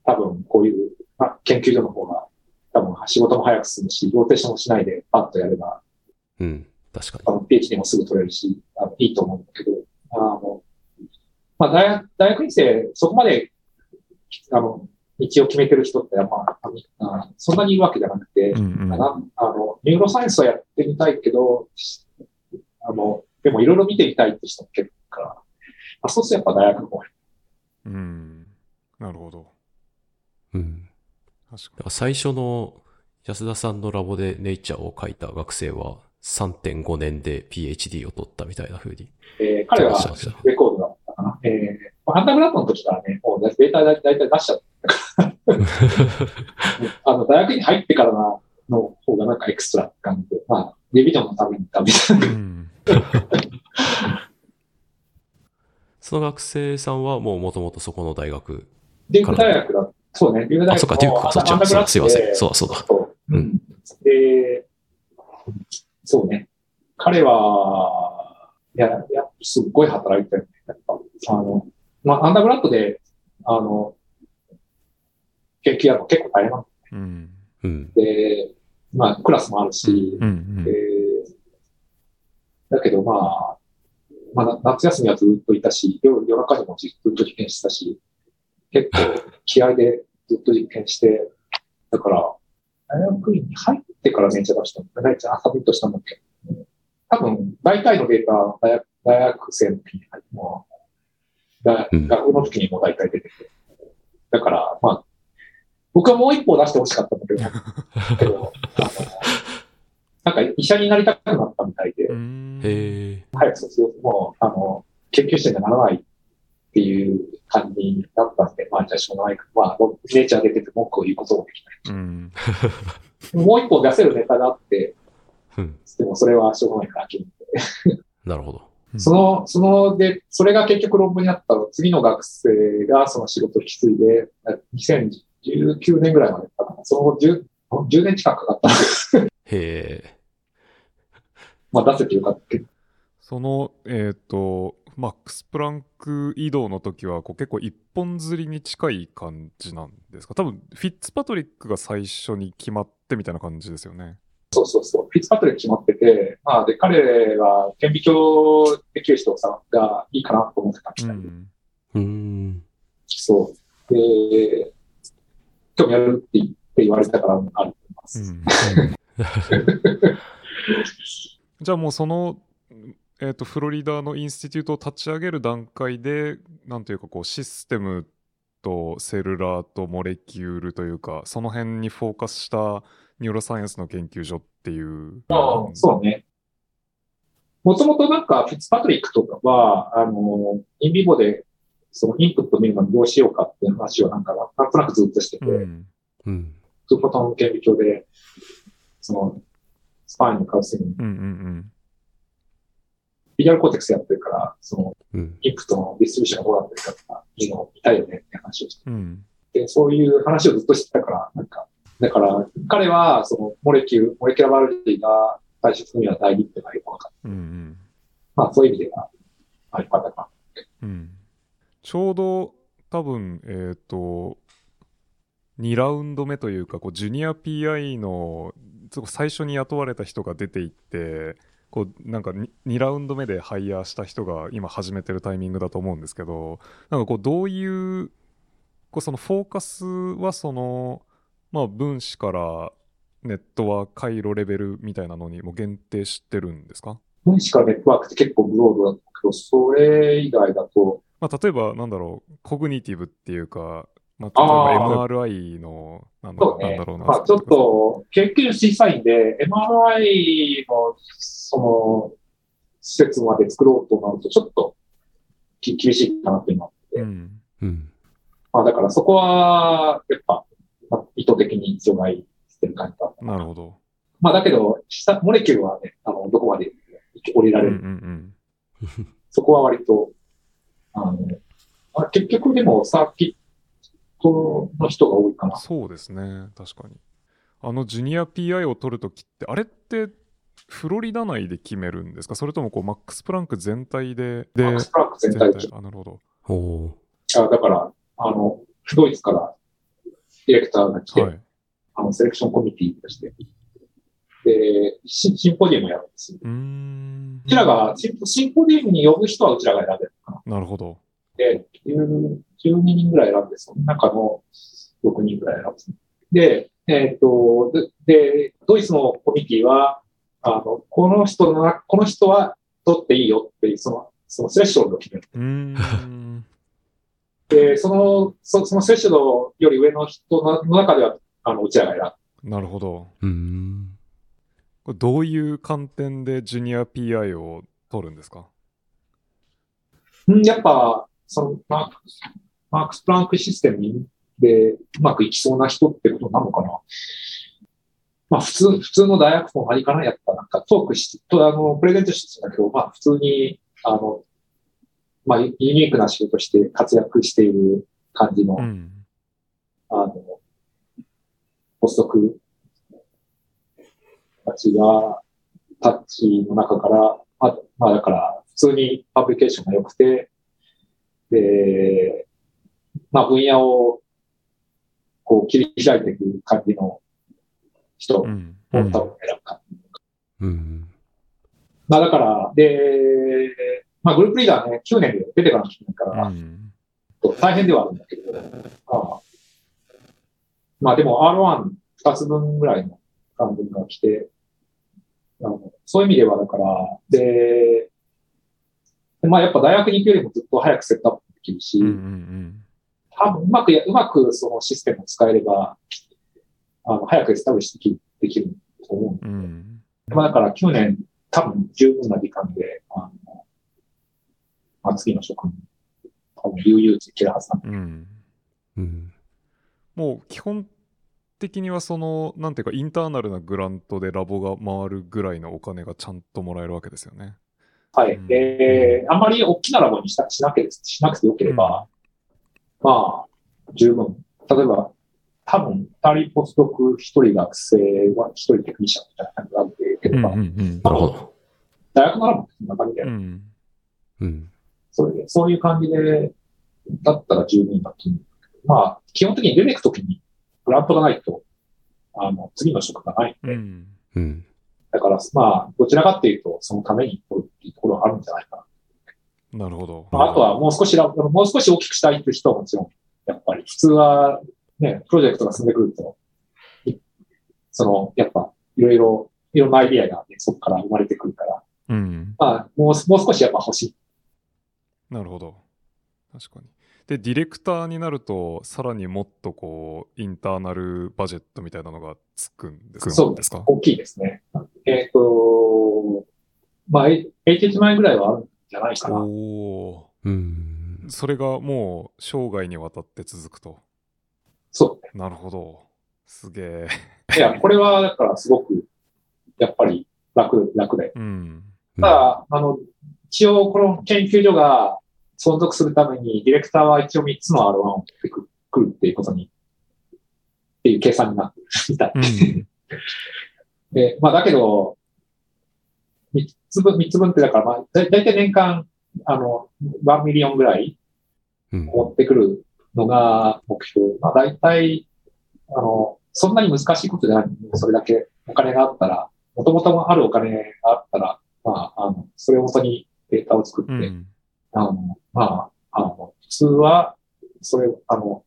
多分こういう、まあ、研究所の方が、多分仕事も早く進むし、ローテーションもしないでパッとやれば、うん。確かに。あの、PhD もすぐ取れるし、あのいいと思うんだけど、あの、まあ、大学、大学院生、そこまで、あの、道を決めてる人って、まあ、あそんなにいるわけじゃなくて、うんうんあの、あのニューロサイエンスはやってみたいけど、あの、でもいろいろ見てみたいって人も結構あ、そうするとやっぱ大学の方がうん。なるほど。うん。確かだから最初の安田さんのラボでネイチャーを書いた学生は3.5年で PhD を取ったみたいな風に。えー彼はレコードだったかな。えーまあアンダーグラッドの時からね、もうデータだいたい出しちゃったから、あの、大学に入ってからの方がなんかエクストラって感じで、まあ、レビジョンのためにために。に。うん。その学生さんはもう元々そこの大学。デューク大学だ、そうね、デューク大学あ、そっか、デュークか、そっちは。すいません。でそうだそうだ。そう。うん。で、そうね。彼は、いや、いや、すっごい働いてるね。やっぱ、あの、まあ、アンダーグラッドで、あの、研究やるの結構大変なのうん。うん。で、まあ、クラスもあるし、うんえ。ーだけどまあ、まあ、な夏休みはずっといたし、夜夜中にもずっと実験してたし、結構気合でずっと実験して、だから、大学院に入ってからめっちゃ出したんだ。めっちゃサミットしたんだけど、多分、大体のデータ、大学大学生の時に入っても、大うん学部の時にも大体出てて。だから、まあ、僕はもう一歩出してほしかったんだけど、けど、あの、なんか医者になりたくなったみたいで、うん。へえ。早く卒業、もう、あの、研究者にはならないっていう感じになったんで、まあ、じゃあしょうがないか。まあ、ネイチャー出てて文句を言うこともできない。うん。もう一個出せるネタがあって、うん。でもそれはしょうがないから諦めて。なるほど。その、その、で、それが結局論文になったの、次の学生がその仕事を引き継いで、2019年ぐらいまでかな。その後 10, 10年近くかかったんです。へえ。まあ出せてよかったけど。その、えっ、と、マックス・プランク移動の時はこう結構一本釣りに近い感じなんですか？多分、フィッツパトリックが最初に決まってみたいな感じですよね。そうそうそう。フィッツパトリック決まってて、まあで、彼は顕微鏡できる人さがいいかなと思ってたみたいで、うん。うーん。そう。で、興味あるって言って言われたからあると思います。うん じゃあもうその、えー、とフロリダの institute を立ち上げる段階でなんというかこうシステムと cellular と molecule というかその辺にフォーカスした neuroscience の研究所っていう。ああそうね。もともとなんか、フィッツパトリックとかは、あの、 in vivo で、そのインプット見るのにどうしようかっていう話をなんか、なんとなくずっとしてて、うん。うん。two-photon 顕微鏡で、その、スパインのカウセリン、うんうん visual cortex やってるから、その、うん。インプットのディストリビューションがどうなってるかとか、いうのを見たいよねって話をしてうん。うん。で、そういう話をずっとしてたから、なんか、だから、彼は、その、 molecu、molecular biology が最終的には大事っていうのがよくわかる。うんうんまあ、そういう意味では、あ、よかったかうんちょうど多分えっ、と2ラウンド目というかこうジュニア PI の最初に雇われた人が出ていってこうなんか 2, ラウンド目でハイヤーした人が今始めてるタイミングだと思うんですけどなんかこうどういうこうそのフォーカスはそのまあ分子からネットワーク回路レベルみたいなのにも限定してるんですか？分子からネットワークって結構ブロードだけど、それ以外だと、まあ、例えば、なんだろう、コグニティブっていうか、まああ、例えーば MRI の、なんだそうねなんだろうな。まあ、ちょっと、研究小さいんで、MRI の、その、施設まで作ろうとなると、ちょっとき厳しいかなっていうのはうん。うん。まあ、だからそこは、やっぱ、まあ、意図的に除外してる感じだった。なるほど。まあ、だけど、下、モレキュールはね、あの、どこまで降りらうんうれる。んそこは割と、あの、まあ、結局でもサーキットの人が多いかうん。な。そうですね、確かに。あの、ジュニア PI を取るときって、あれって、フロリダ内で決めるんですか？それともこうマックス・プランク全体で、でマックスプランク全体で。あ、なるほど。おーあだから、あの、ドイツからディレクターが来て、はい。あの、セレクションコミュニティとして、で、シシンポディウムやるんですよ。うーん。うちらが、シンシンポディウムに呼ぶ人はうちらが選べるかな。なるほど。で、10 12人ぐらい選んで、その中の6人ぐらい選ぶんですね。で、えっ、とで、で、ドイツのコミュニティは、あの、この人のな、この人は取っていいよっていう、その、そのセレッションを決める。で、その、そそのセレッションより上の人のの中では、あの、うちらが選ぶ。なるほど。うーん。これどういう観点でジュニア PI を取るんですか？うんやっぱ、そのマークス、マークス・プランクシステムでうまくいきそうな人ってことなのかな？まあ普通、普通の大学もありかな、やっぱなんかトークし、とあの、プレゼントしてたんだけど、まあ普通に、あの、まあユユニークな仕事して活躍している感じの、うん。あの、ポストクたちが、タッチの中から、あまあだから、普通にパブリケーションが良くて、で、まあ分野を、こう切り開いていく感じの人をうん。多分選ぶか。うん。まあだから、で、まあグループリーダーね、9年で出てからなきゃいけないから、うん。大変ではあるんだけど、まあ、まあでも R12 つ分ぐらいのファンドが来て、そういう意味ではだから、で、まあやっぱ大学に行くよりもずっと早くセットアップできるし、うんうん多分うまくや、うまくそのシステムを使えれば、あの、早く establish できできると思う。うん。うん。まあだから9年多分十分な時間で、あの、まあ次の職に多分悠々といけるはずなんでうん。うん。もう基本的にはその、なんていうか、インターナルなグラントでラボが回るぐらいのお金がちゃんともらえるわけですよね。はい。うんで、あんまり大きなラボにしなしなけしなくてよければ、まあ、十分。例えば、多分、二人ポスドク、一人学生は一人テクニシャンみたいな感じがあってよければ、うんなるほど。大学のラボってそんな感じで、うんうん。それで、そういう感じで、だったら十分だと思う。まあ、基本的に出ていくときに、グラントがないと、あの、次の職がないんで、うんうん。だから、まあ、どちらかっていうと、そのために取るっていうところがあるんじゃないかな。なるほど。まあ、あとはもう少しラ、もう少し大きくしたいっていう人はもちろん、やっぱり、普通は、ね、プロジェクトが進んでくると、いその、やっぱ、いろいろ、いろんなアイディアが、ね、そこから生まれてくるから、うん。まあ、もう、もう少しやっぱ欲しい。なるほど。確かに。で、ディレクターになると、さらにもっとこう、インターナルバジェットみたいなのがつくんですか？そうですか大きいですね。えっ、と、まあ、え8万円ぐらいはあるんじゃないかな。おおうん。ー。それがもう生涯にわたって続くと。そう。なるほど。すげえ。いや、これは、だからすごく、やっぱり楽、楽で。うん。ただ、あの、一応この研究所が存続するために、ディレクターは一応3つの R1 を持ってくくるっていうことに、っていう計算になってるみたい。うん。で、まあだけど、3つ分、三つ分ってだから、まあ、だだいたい年間、あの、1 million ぐらいうん。持ってくるのが目標。まあ大体、あの、そんなに難しいことじゃないそれだけお金があったら、もともとあるお金があったら、まあ、あの、それを元にデータを作って、うん。あの、まあ、あの、普通は、それ、あの、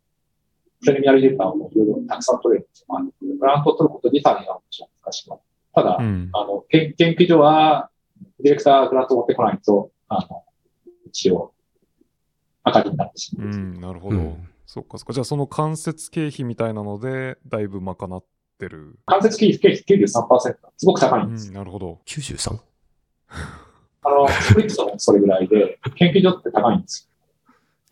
preliminary データをいろいろたくさん取れるんですよ。まあ、 grant を取ること自体はもちろん難しい。ただ、うん。あの、研研究所は、ディレクターがグラントを持ってこないと、あの、一応、赤字になってしまう。うん。なるほど。うんそっかそっか。じゃあその間接経費みたいなので、だいぶ賄ってる。間接経費93%。すごく高いんです。うん。なるほど。93? あの、スプリットもそれぐらいで、研究所って高いんです。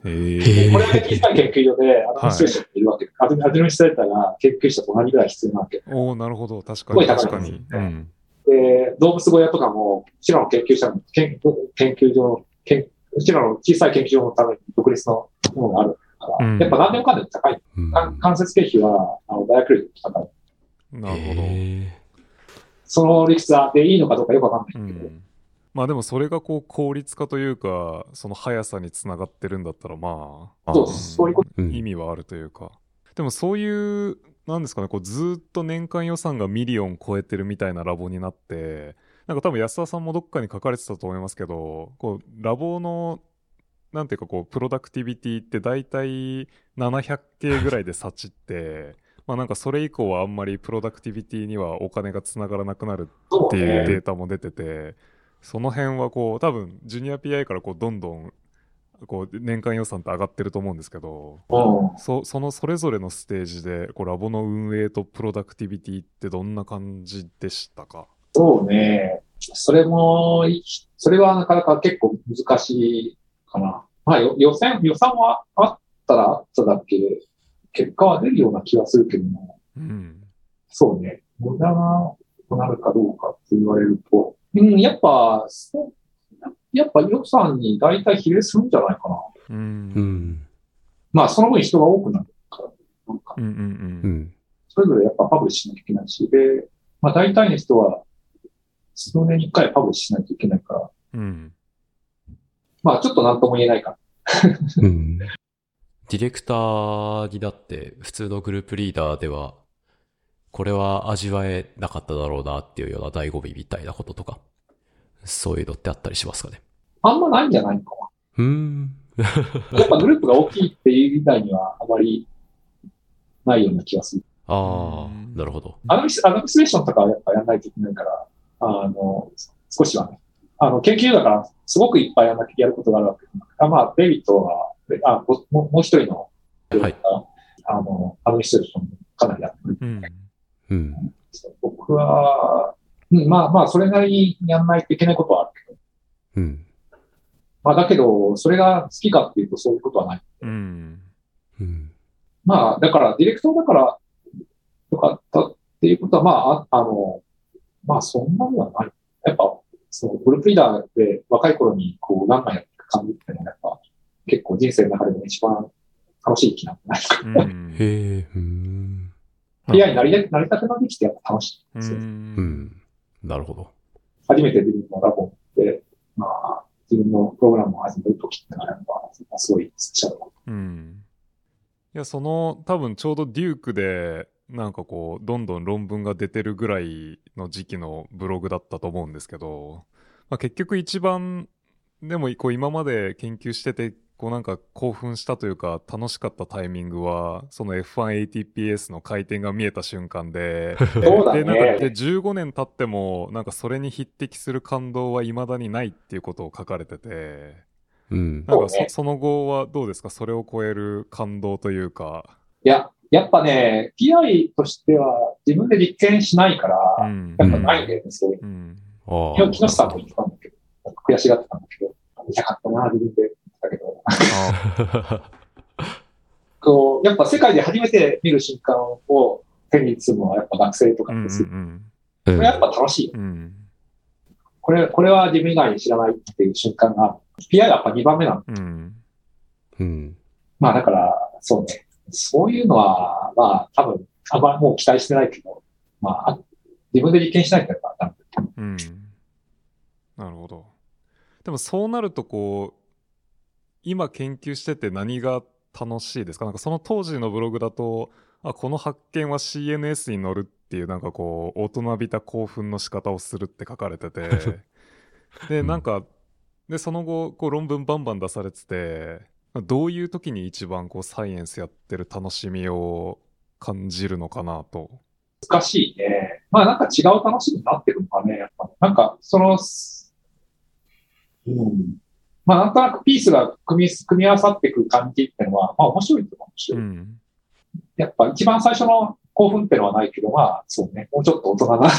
これだけ小さい研究所で、アドミニストレーションっているわけで、アドミニストレーターが研究者と同じぐらい必要なわけで。おおなるほど。確かに確かに。ですねうん。で、動物小屋とかも、うちらの研究者の、研研究所の、研うちらの小さい研究所のために独立のものがあるから、うんやっぱ何でもかんでも高い。うんか間接経費は、あの、大学より高い。なるほど。へその理屈はでいいのかどうかよくわかんうないけど、ん。まあでもそれがこう効率化というか、その速さにつながってるんだったらまあ、意味はあるというか。でもそういう、なんですかね、こうずーっと年間予算が million 超えてるみたいなラボになって、なんか多分安田さんもどっかに書かれてたと思いますけど、こうラボの、なんていうかこう、 productivity って大体700K ぐらいでサチって、まあなんかそれ以降はあんまり productivity にはお金がつながらなくなるっていうデね。ータも出てて、その辺はこう、多分、 junior PI からこう、どんどん、こう、年間予算って上がってると思うんですけど、うん。そそのそれぞれのステージで、こう、ラボの運営とプロダクティビティってどんな感じでしたか？そうね。それも、いそれはなかなか結構難しいかな。まあ、よ予算、予算はあったらあっただけで、結果は出るような気はするけども、うん。そうね。無駄なくなるかどうかって言われると、うん、やっぱ、やっぱ予算に大体比例するんじゃないかな。う。うんん。まあ、その分人が多くなるから、なんかうんうんううん。ん。それぞれやっぱパブリッシュしなきゃいけないし、で、まあ大体の人は数年に一回パブリッシュしないといけないから、うん。まあちょっとなんとも言えないかうん。ディレクターになって、普通のグループリーダーでは、これは味わえなかっただろうなっていうような醍醐味みたいなこととか、そういうのってあったりしますかね？あんまないんじゃないのかうーん。な。やっぱグループが大きいっていう以外にはあまりないような気がする。ああうん、なるほど。アドミスアドミストレーションとかはやっぱやらないといけないから、あの、少しはね。あの、研究だから、すごくいっぱいやらなきゃやることがあるわけあまあ、デビットは、あ、もももう一人の、はいあの、アドミストレーションかなりやってるうん。うん。僕は、うん、まあまあ、それなりにやんないといけないことはあるけど、うん。まあだけど、それが好きかっていうとそういうことはない。うん。うん。まあ、だから、ディレクターだから、よかったっていうことは、まあ、ああの、まあ、そんなにはない。やっぱ、その、グループリーダーで若い頃に、こう、ガンガンやっていく感じっていうのは、やっぱ、結構人生の中でも一番楽しい気なんじゃないですか。うん。へえ、うん。PI になりたなりたくなってきて、やっぱ楽しいんうですよ。うん。なるほど。初めて自分のラボで、まあ、自分のプログラムを始めるときってのは、やっぱ、すごいスペシャルなうん。いや、その、多分ちょうどデュークで、なんかこう、どんどん論文が出てるぐらいの時期のブログだったと思うんですけど、まあ、結局一番、でもこう今まで研究してて、こうなんか興奮したというか楽しかったタイミングは、その F1ATPS の回転が見えた瞬間で、そうだで、なんかでね。15年経っても、なんかそれに匹敵する感動は未だにないっていうことを書かれてて、うん。なんかそうねそその後はどうですか？それを超える感動というか。いや、やっぱね、PI としては自分で実験しないから、んやっぱないんだよね、そういう。うん。ああ。昨日、木下さんも言ってたんだけど、悔しがってたんだけど、見たかったな、自分で言ってたけど、あこう、やっぱ世界で初めて見る瞬間を手にするのはやっぱ学生とかうんうんですよ。うんこれやっぱ楽しいよ。うん。これ、これは自分以外に知らないっていう瞬間が、PI はやっぱ2番目なの。うん。うん。まあだから、そうね。そういうのは、まあ多分、あんまもう期待してないけど、まあ、あ自分で実験しないとやっぱダメうん。なるほど。でもそうなるとこう、今研究してて何が楽しいですか？なんかその当時のブログだと、あ、この発見は CNS に載るっていうなんかこう、大人びた興奮の仕方をするって書かれてて、で、うんなんか、で、その後、こう論文バンバン出されてて、どういう時に一番こうサイエンスやってる楽しみを感じるのかなと。難しいね。まあなんか違う楽しみになってるのかね、やっぱ。なんか、その、うん。まあなんとなくピースが組み、組み合わさっていく感じっていうのは、まあ面白いと思うん。やっぱ一番最初の興奮っていうのはないけど、まあそうね、もうちょっと大人な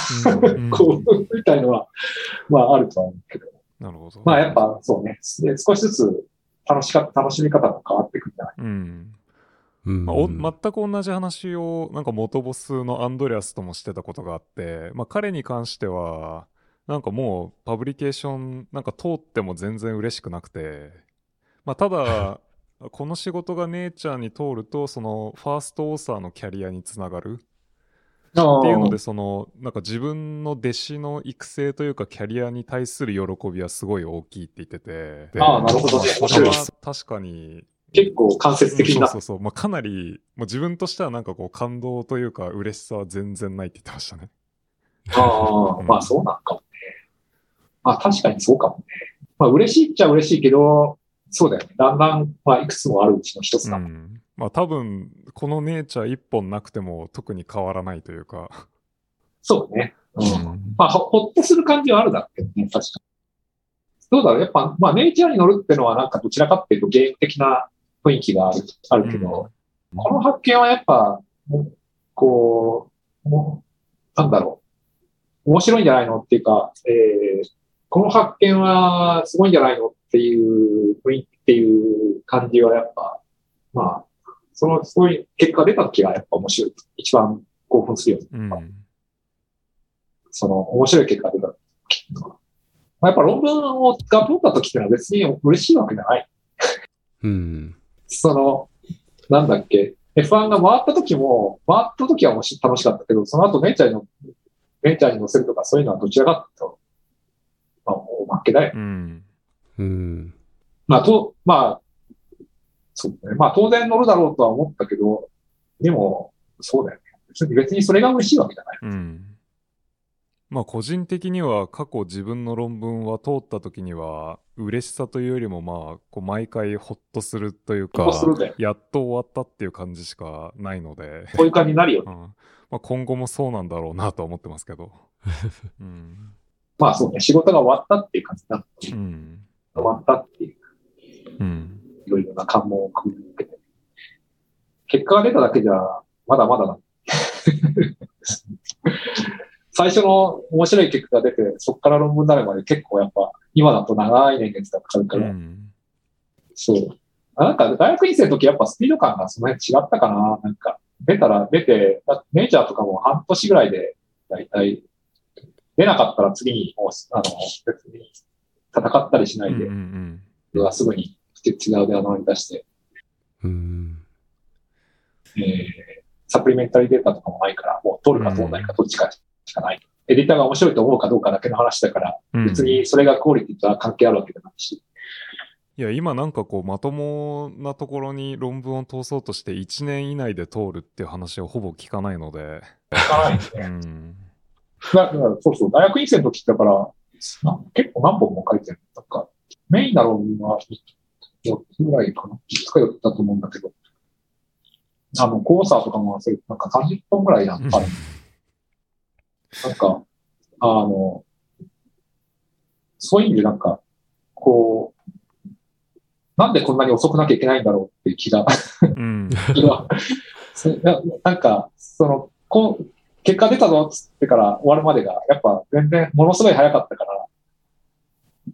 うん興奮みたいのは、まああるとは思うけど。なるほど。まあやっぱそうね、で少しずつ楽しか、楽しみ方が変わっていくんじゃない？うん。うん。まあお全く同じ話をなんか元ボスのアンドレアスともしてたことがあって、まあ、彼に関してはなんかもうパブリケーションなんか通っても全然嬉しくなくて、まあ、ただ この仕事がネイチャーに通るとそのファーストオーサーのキャリアにつながる。っていうのでそのなんか自分の弟子の育成というかキャリアに対する喜びはすごい大きいって言ってて。ああなるほど。ねまあそれは確かに結構間接的にな。そうそうそう、まあ、かなりもう自分としてはなんかこう感動というか嬉しさは全然ないって言ってましたね。ああ、うん。まあそうなんか。もね。まあ確かにそうかもね。まあ嬉しいっちゃ嬉しいけど、そうだよね。だんだん、まあいくつもあるうちの一つだもん。うんまあ多分このネイチャー一本なくても特に変わらないというか、そうね。うん。うんまあほほっとする感じはあるだろうけどね、確かに。どうだろう？やっぱ、まあネイチャーに乗るってのはなんかどちらかっていうとゲーム的な雰囲気があるあるけど、この発見はやっぱ、こう、なんだろう。面白いんじゃないの？っていうか、えー、この発見はすごいんじゃないのっていう雰囲気っていう感じはやっぱ、まあ、その、そういう結果が出た時がやっぱ面白い。一番興奮するよね。うんその、面白い結果が出た時。まあやっぱ論文をが通った時ってのは別に嬉しいわけじゃない。うん。その、なんだっけ、F1 が回った時も、回った時はもし楽しかったけど、その後ネイチャーにの、ネイチャーに乗せるとかそういうのはどちらかとおまけだよ。うんうん。まあ、と、まあ、そうね。まあ当然乗るだろうとは思ったけど、でも、そうだよね。別に別にそれが嬉しいわけじゃない。うんまあ個人的には過去自分の論文は通った時には嬉しさというよりもまあこう毎回ホッとするというかやっと終わったっていう感じしかないので、こういう感じになるよね。うんまあ、今後もそうなんだろうなとは思ってますけど。うんまあそうね。仕事が終わったっていう感じになって、うん終わったっていう、うんいろいろな関門をくぐり抜けて。結果が出ただけじゃ、まだまだだ。最初の面白い結果が出て、そこから論文になるまで結構やっぱ、今だと長い年月がかかるから、うんそう。あなんか大学院生の時やっぱスピード感がその辺違ったかな。なんか、出たら出て、だメジャーとかも半年ぐらいで、だいたい、出なかったら次にもう、あの、別に戦ったりしないで、うんうんうわすぐに違うデータを出して、うん。えーサプリメンタリーデータとかもないから、もう取るか取らないかどっちかしかない。エディターが面白いと思うかどうかだけの話だから、うん。別にそれがクオリティとは関係あるわけじゃないし。いや、今なんかこう、まともなところに論文を通そうとして1年以内で通るっていう話をほぼ聞かないので。聞かないんですね。うん。だからそうそう、大学院生の時だから、な結構何本も書いてる。なんか、メインな論文は4つぐらいかな。5つか4つだと思うんだけど。あの、コーサーとかも、それなんか30本ぐらいなんかある。なんか、あの、そういう意味でなんか、こう、なんでこんなに遅くなきゃいけないんだろうって気がうん。ななんか、その、こう、結果出たぞっつってから終わるまでが、やっぱ全然ものすごい早かったから、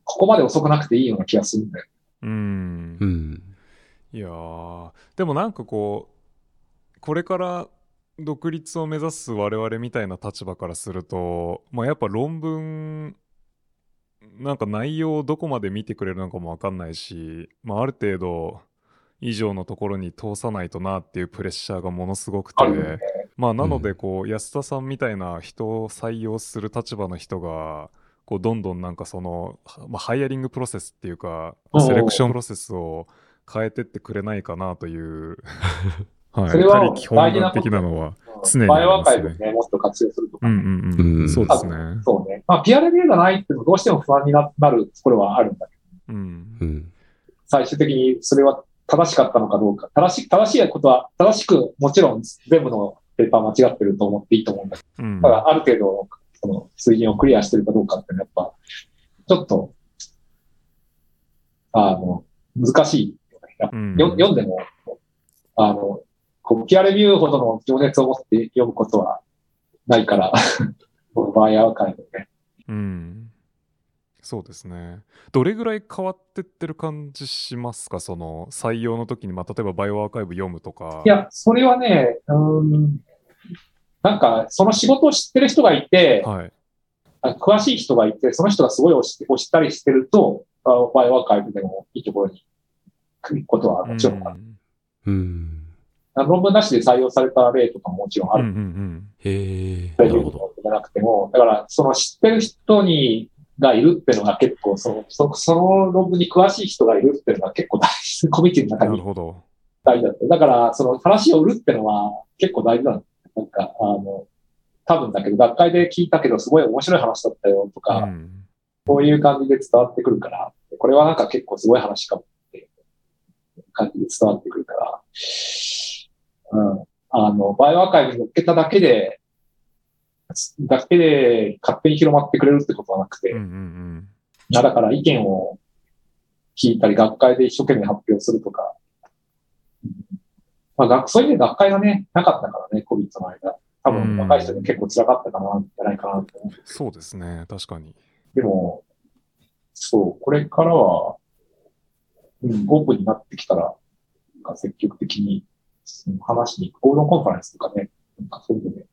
ここまで遅くなくていいような気がするんだよ。うんう。ん。いやー、でもなんかこう、これから独立を目指す我々みたいな立場からすると、まあやっぱ論文、なんか内容をどこまで見てくれるのかもわかんないし、まあある程度以上のところに通さないとなっていうプレッシャーがものすごくてあ、るよね。まあなのでこう、安田さんみたいな人を採用する立場の人がこうどんどんなんかその、はまあ、ハイアリングプロセスっていうかセレクションプロセスを変えてってくれないかなという はいそれは他力本願的なのは常にありますねバイオアーカイブね、もっと活用するとか。うんうんうん、うんそうですねそうね。まあ、ピアレビューがないっていうのはどうしても不安にななるところはあるんだけど、うんうん。最終的にそれは正しかったのかどうか。正し正しいことは、正しく、もちろん全部のペーパー間違ってると思っていいと思うんだけど。うん。ただ、ある程度、その、水準をクリアしてるかどうかっていうのはやっぱ、ちょっと、あの、難しい。うん。よ読んでも、あの、こう、ピアレビューほどの情熱を持って読むことはないから、このバイアーカイブね。うんそうですねどれぐらい変わってってる感じしますか？その採用の時に、まあ、例えばバイオアーカイブ読むとかいや、それはね、うーん、なんか、その仕事を知ってる人がいて、はいあ詳しい人がいて、その人がすごい押して押したりしてると、あバイオアーカイブでもいいところに来ることはもちろんある。うん。あ論文なしで採用された例とかももちろんあうんうんる。うんへえ、なるほど。じゃなくても、だから、その知ってる人に、がいるっていうのが結構、その、そその論文に詳しい人がいるっていうのが結構大事、コミュニティの中になるほど大事だった。だから、その話を売るっていうのは結構大事なの。なんか、あの、多分だけど、学会で聞いたけど、すごい面白い話だったよとか、うんこういう感じで伝わってくるから、これはなんか結構すごい話かもっていう感じで伝わってくるから、うん。あの、バイオアーカイブに乗っけただけで、だけで勝手に広まってくれるってことはなくて、うんうんうんだから意見を聞いたり、学会で一生懸命発表するとか、うんまあ、学そういう意味で学会がね、なかったからね、COVID の間。多うん分若い人で結構辛かったかな、じゃないかなと思う。そうですね確かにでも、そう、これからは、うん、オープンになってきたら、積極的に話に、ゴールドンコンファレンスとかね、なんかそういうのでうん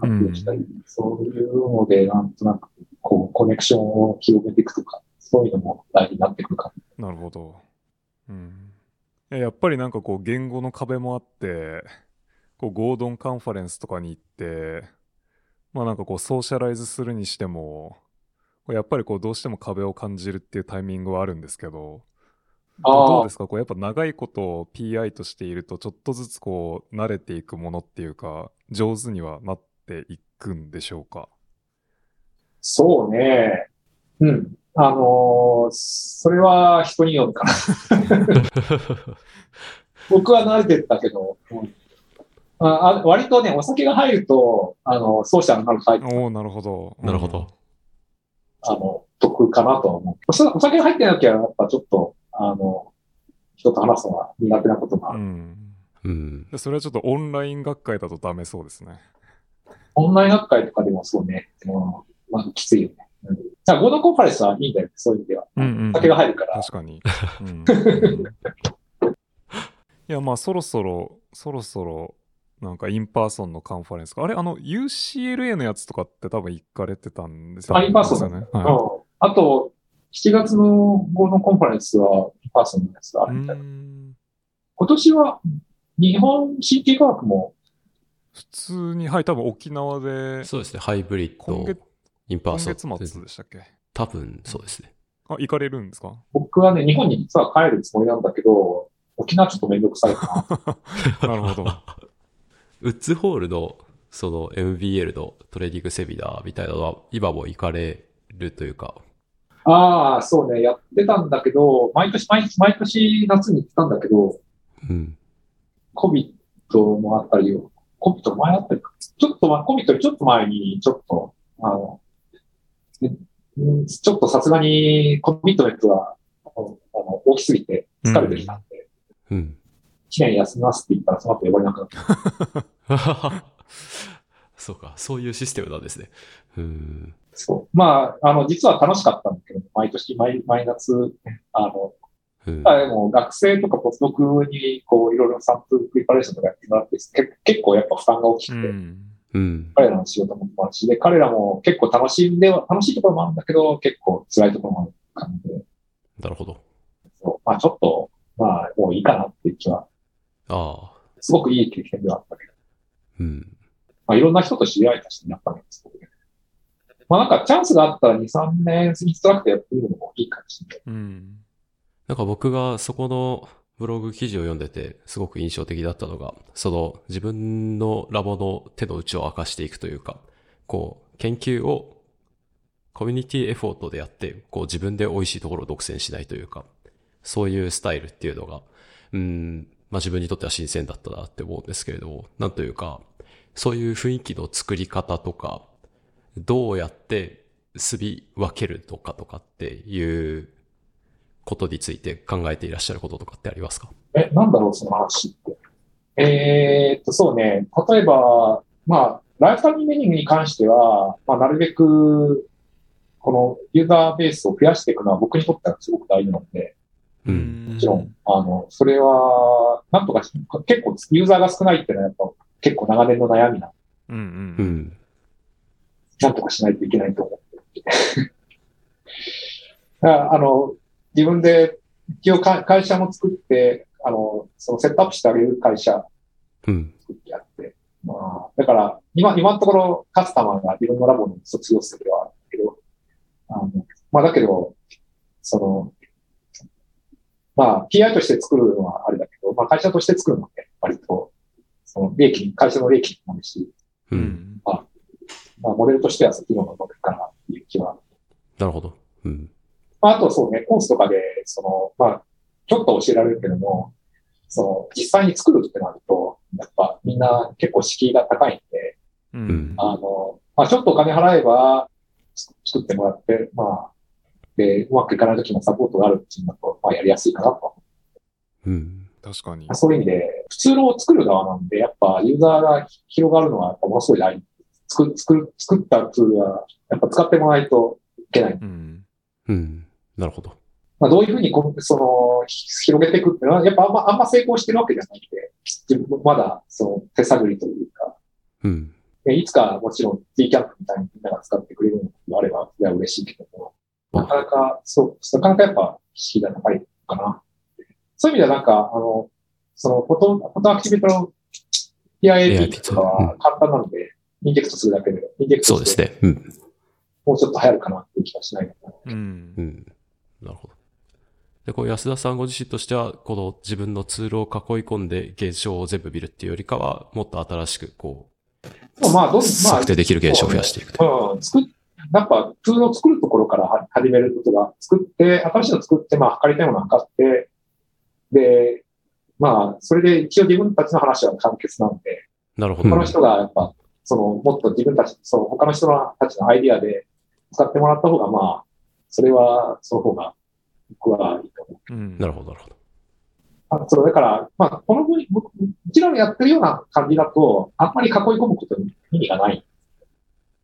発表したり、そういうので、なん。となく、こう、コネクションを広めていくとか、そういうのも大事になってくるかなるほど。うん。やっぱりなん。かこう言語の壁もあって、こうゴードンカンファレンスとかに行って、まあなん。かこうソーシャライズするにしても、やっぱりこうどうしても壁を感じるっていうタイミングはあるん。ですけど、どあーどうですか？こうやっぱ長いことを PI としているとちょっとずつこう慣れていくものっていうか、上手にはなっていくんでしょうか？そうね。うん。あのーそれは人によるかな。僕は慣れてったけど、うんああ割とね、お酒が入ると、あの、ソーシャルになるタイプ、おおなるほど。なるほど。あの、得かなとは思う。お酒が入ってなきゃ、やっぱちょっと、あの、人と話すのは苦手なことがある。うん。うん。でそれはちょっとオンライン学会だとダメそうですね。オンライン学会とかでもそうね、うんまあ、きついよね。うん、じゃあ、 Gordon Conference はいいんだよ、そういう意味では。うんうんお酒が入るから。確かに。いや、まあそろそろ、そろそろなんか in-person のカンファレンスか。あれ、あの UCLA のやつとかって多分行かれてたんですよあ in-person ね。うんはあと、7月の後の conference は、 in-person のやつがあるみたいな。今年は、日本神経科学も、普通に、はい、多分沖縄で、そうですね。ハイブリッド今月、 in-person。月末でしたっけ？多分そうですね。あ、行かれるんですか？僕はね、日本に実は帰るつもりなんだけど、沖縄ちょっとめんどくさいかな。なるほど。ウッズホールの、その MBL のトレーニングセミナーみたいなのは、今も行かれるというか、ああ、そうね、やってたんだけど、毎年、毎毎年夏に行ってたんだけど、うん。コビットもあったり、コビット前あったりか、ちょっと前、コビットよりちょっと前に、ちょっと、あの、ちょっとさすがにコミットメントがあの大きすぎて疲れてきたんで、うん。1年休みますって言ったらその後呼ばれなくなった。そうか、そういうシステムなんですね。うん。そう。まあ、あの、実は楽しかったんだけど、毎年、毎、毎夏、あの、うん。あでも学生とかポスドクに、こう、いろいろサンプルプリパレーションとかやってもらって、け結構やっぱ負担が大きくて、うん。うん。彼らの仕事もあるし、で、彼らも結構楽しんでは、楽しいところもあるんだけど、結構辛いところもある感じで、なるほど。そうまあちょっと、まあもういいかなっていう気は、ああ。すごくいい経験ではあったけど、うん。まあいろんな人と知り合えたし、やっぱね、すごくねまあなんかチャンスがあったら2、3年インストラクターやってみるのもいいかもしれない。うん。なんか僕がそこのブログ記事を読んでてすごく印象的だったのが、その自分のラボの手の内を明かしていくというか、こう、研究をコミュニティエフォートでやって、こう自分で美味しいところを独占しないというか、そういうスタイルっていうのが、うん、まあ自分にとっては新鮮だったなって思うんですけれども、なんというか、そういう雰囲気の作り方とか、どうやってすび分けるのかとかっていうことについて考えていらっしゃることとかってありますか？え、なんだろう、その話って。えーっと、そうね。例えば、まあ、ライフタイムメニューに関しては、まあ、なるべく、このユーザーベースを増やしていくのは僕にとってはすごく大事なので、うん。もちろん、あの、それは、なんとかし、結構ユーザーが少ないっていうのはやっぱ結構長年の悩みな、うん。う。うんん。なんとかしないといけないと思っていて。だからあの、自分で一応か会社も作って、あの、そのセットアップしてあげる会社うん。作ってやって。まあ、だから、今、今のところカスタマーがいろんなラボに卒業するはあるけど、あの、まあだけど、その、まあ、PI として作るのはあれだけど、まあ会社として作るのはね、割と、その利益に、会社の利益にもなるし、う。うんん。まあモデルとしてはそっちの方がうまくいくかなっていう気は。なるほど。うん。まああとそうね、コースとかで、その、まあ、ちょっと教えられるけども、その、実際に作るってなると、やっぱみんな結構敷居が高いんで、ううんん。あの、まあ、ちょっとお金払えばつ作ってもらって、まあ、で、うまくいかない時のサポートがあるっていうのだと、まあ、やりやすいかなと。うん。確かに。そういう意味で、普通の作る側なんで、やっぱユーザーが広がるのはものすごい大事。作る、作ったツールは、やっぱ使ってもらわないといけない。うん。うん。なるほど。まあ、どういうふうにこう、その、ひ広げていくっていうのは、やっぱあんま、あんま成功してるわけじゃないんで、まだ、その、手探りというか、うん。でいつかもちろん D キャンプみたいにみんなが使ってくれるのがあれば、いや、嬉しいけども、なかなか、そう、なかなかやっぱ、敷居が高いかな。そういう意味ではなんか、あの、その、 photo、photoactivity の PIAP とかは簡単なので、 inject するだけで、 inject して、そうですね。うん。もうちょっと流行るかなっていう気がしないのかな。うんう。ん。なるほど。で、こう安田さんご自身としては、この自分のツールを囲い込んで現象を全部見るっていうよりかは、もっと新しく、こでもまあ、どんう、まあ測、定できる現象を増やしていくと。うん、作っ、やっぱ、ツールを作るところからは始めることが、作って、新しいの作って、まあ、測りたいものを測って、で、まあ、それで一応自分たちの話は完結なので、なるほど。他の人がやっぱ、その、もっと自分たち、その、他の人たちのアイディアで使ってもらった方が、まあ、それは、その方が、僕はいいと思う。うん。なるほど、なるほど。あそう、だから、まあ、この分、僕うちらのやってるような感じだと、あんまり囲い込むことに意味がない。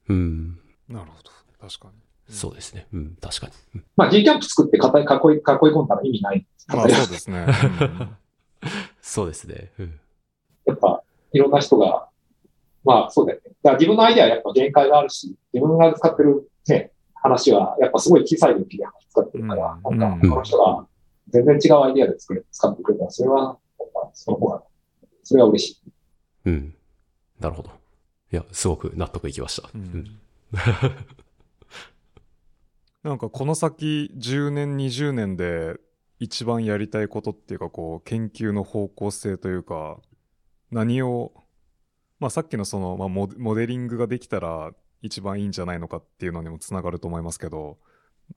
うん。なるほど。確かに。そうですね。うん、確かに。うんまあ、G キャンプ作って囲い、囲い、囲い込んだら意味ない。まあそうですね。そうですね。うん。やっぱ、いろんな人が、まあそうだよね。だから自分のアイデアはやっぱ限界があるし、自分が使ってるね、話はやっぱすごい小さい領域で使ってるから、うんなんか他の人が全然違うアイデアで作れ使ってくれたら、それは、やっぱその方が、それは嬉しい。うん。なるほど。いや、すごく納得いきました。ううんん。なんかこの先10年20年で一番やりたいことっていうかこう研究の方向性というか何をまあさっきのその、まあ、モデモデリングができたら一番いいんじゃないのかっていうのにもつながると思いますけど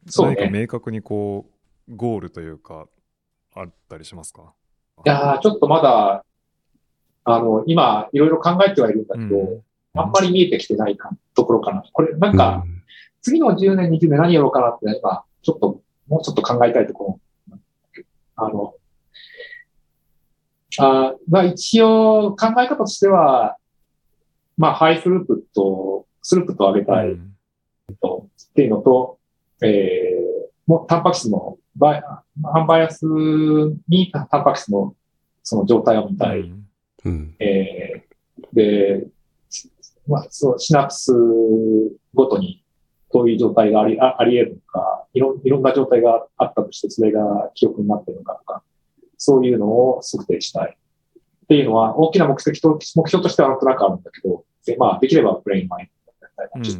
そうね。何か明確にこうゴールというかあったりしますか？いやーちょっとまだ、あの、今、いろいろ考えてはいるんだけど、うん。あんまり見えてきてないかところかな。これ、なんか、次の10年、20年何やろうかなって、今、ちょっと、もうちょっと考えたいところ。あの、あまあ一応考え方としては、まあ high throughput、throughput 上げたいうんと、っていうのと、えー、もうタンパク質のバイ、 unbiased にタンパク質のその状態を見たい。うんうん。えーで、まあ、そう、シナプスごとにどういう状態があり、ああり得るのか、いろん、いろんな状態があったとして、それが記憶になってるのかとか、そういうのを測定したい。っていうのは、大きな目的と、目標としてはなんとなくあるんだけど、でまあ、できればブレインマインドだったりとか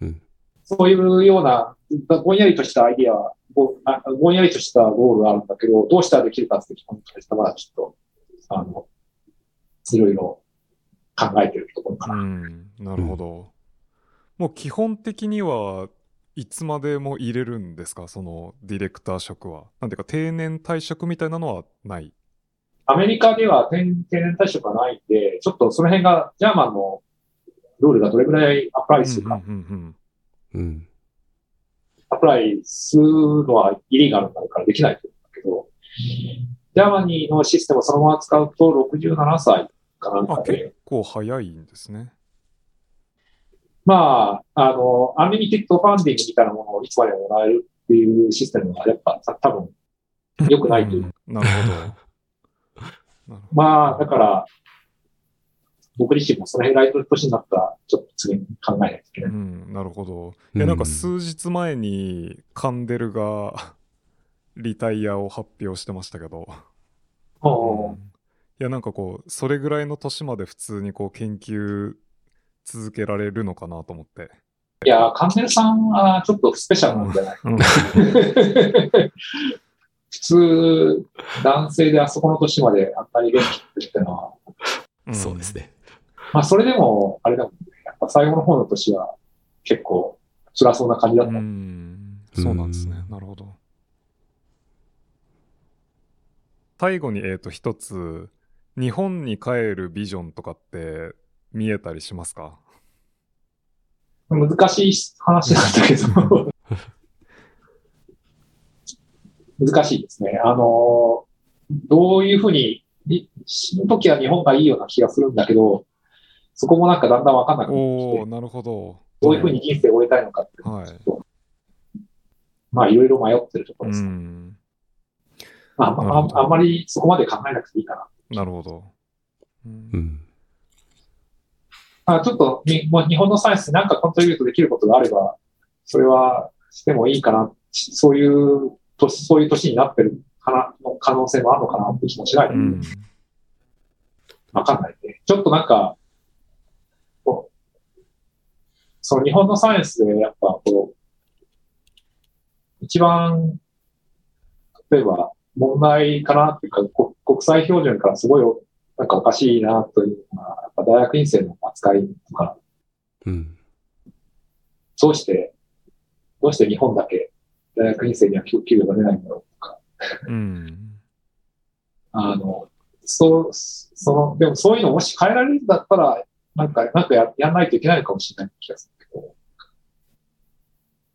うん。そういうような、ぼんやりとしたアイディア、ぼあぼんやりとしたゴールがあるんだけど、どうしたらできるかって基本に関しまだちょっと、あの、いろいろ考えてるところかな。うん。なるほど、もう基本的にはいつまでも入れるんですか？そのディレクター職は。なんていうか定年退職みたいなのはない。アメリカでは定定年退職がないんで、ちょっとその辺が、ジャーマンのルールがどれぐらいアプライするか。アプライするのはイリーガルになるからできないと思うんだけど、Germany のシステムをそのまま使うと67歳かなんかで、結構早いんですねまあ、あの、 unlimited funding みたいなものをいつまでもらえるっていうシステムはやっぱ多分良くないという。うんなるほどまあ、だから、僕自身もその辺が年になったら、ちょっと次に考えないといけない。うん、なるほど。うんいや、なんか数日前にカンデルがリタイアを発表してましたけど、おーうんいや、なんかこう、それぐらいの年まで普通にこう研究続けられるのかなと思って。いや、カンネルさんはちょっとスペシャルなんじゃない？うん普通、男性であそこの年まであんなに元気ってってのは、うんそうです。ね。まあそれでも、あれだもんね。やっぱ最後の方の年は結構辛そうな感じだった。うん、そうなんですね。うんなるほど。最後に、えっ、と、一つ、日本に帰るビジョンとかって見えたりしますか？難しい話なんだけど、難しいですね。あの、どういうふうに、い死ぬ時は日本がいいような気がするんだけど、そこもなんかだんだんわかんなくなってきてなるほど。どういうふうに人生を終えたいのかっていうのはちょっと、まあいろいろ迷ってるところうです。ん、まあ、ああんまりそこまで考えなくていいかな。なるほど。うんうん。あちょっとにもう日本のサイエンスになんかコントリビュートできることがあれば、それはしてもいいかな。そういう年、そういう年になってるかな、の可能性もあるのかなって気もしない。うんわかんないね。ちょっとなんか、こうその日本のサイエンスでやっぱこう、一番、例えば問題かなっていうか、こ国際標準からすごいなんかおかしいなというのは、やっぱ大学院生の扱いとか、うん。どうして、どうして日本だけ大学院生には給給料が出ないんだろうとか、うん。あの、そう、その、でもそういうのもし変えられるんだったら、なんか、なんかややんないといけないのかもしれない気がするけど、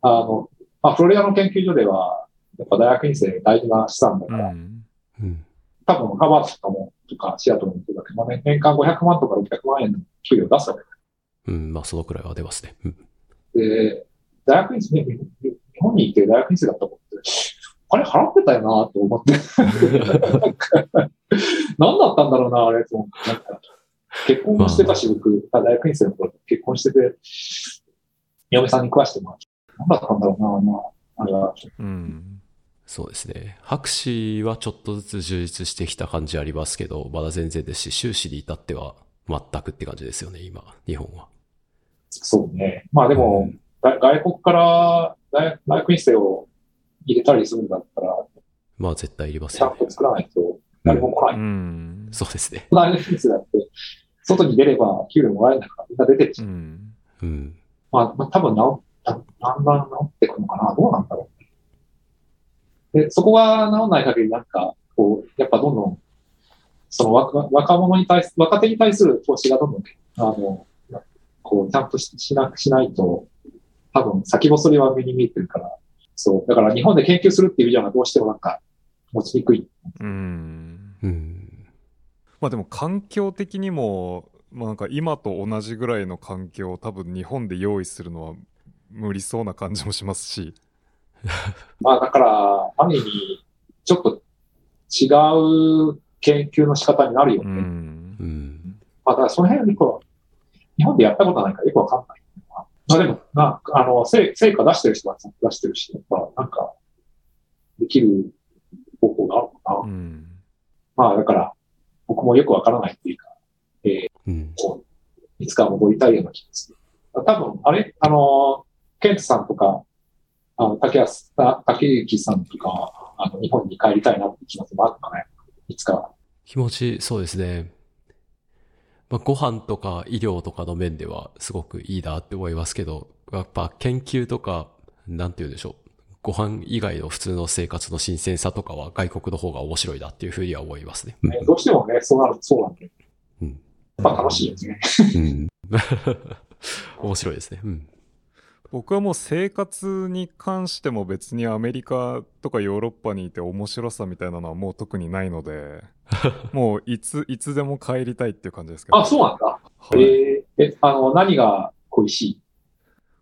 あの、まあ、フロリダの研究所では、やっぱ大学院生大事な資産だから、うん。うん。多分ハーバードとかも、とかシアトルもまあね、年間500万とか600万円の給料を出すわけうん。まあ、そのくらいは出ますね。うん。で、大学院生、日本にいて大学院生だったことって、あれ払ってたよなと思って。なんか何だったんだろうな、あれと思って。なんか結婚もしてたし、僕、大学院生の頃結婚してて、嫁さんに食わしてもらって、何だったんだろうな、まあ、あれは。うん。そうですね。博士はちょっとずつ充実してきた感じありますけど、まだ全然ですし、修士に至っては全くって感じですよね、今、日本は。そうね。まあでも、が外国から大大学院生を入れたりするんだったら、まあ絶対いりますちゃ。んと作らないと誰も来うない。ん。そうですね。大学院生だって、外に出れば給料もらえるんだからみんな出てるし、うん。うん。まあ、まあ多分治だだんだん治ってくのかなどうなんだろう。で、そこが治んない限りなんか、こう、やっぱどんどん、その若若者に対す、若手に対する投資がどんどん、あの、こう、ちゃんとししなしないと、多分先細りは目に見えてるから、そう。だから日本で研究するっていう意味ではどうしてもなんか、持ちにくい。うん。うん。まあでも環境的にも、まあなんか今と同じぐらいの環境を多分日本で用意するのは無理そうな感じもしますし。まあだから、ある意味、ちょっと違う研究の仕方になるようね。ん。うん。まあ、だからその辺はこう日本でやったことないからよくわかんない。まあでも、なあの、成成果出してる人は出してるし、やっぱなんか、できる方法があるのかな。うん。まあだから、僕もよくわからないっていうか、うん。こう、いつか戻りたいような気がする。多分、あれ？あの、ケントさんとか、あの、竹安、た竹幸さんとか、あの、日本に帰りたいなって気持ちもあったね。いつか。気持ち、そうですね。まあ、ご飯とか医療とかの面ではすごくいいなって思いますけど、やっぱ研究とか、なんて言うんでしょう。ご飯以外の普通の生活の新鮮さとかは外国の方が面白いなっていうふうには思いますね。ねどうしてもね、そうなる、そうなんで。うん。やっぱ楽しいですね。うん。面白いですね。うん。僕はもう生活に関しても別にアメリカとかヨーロッパにいて面白さみたいなのはもう特にないので、もういつ、いつでも帰りたいっていう感じですけど。あ、そうなんだ。はいえーえ、あの、何が恋しい？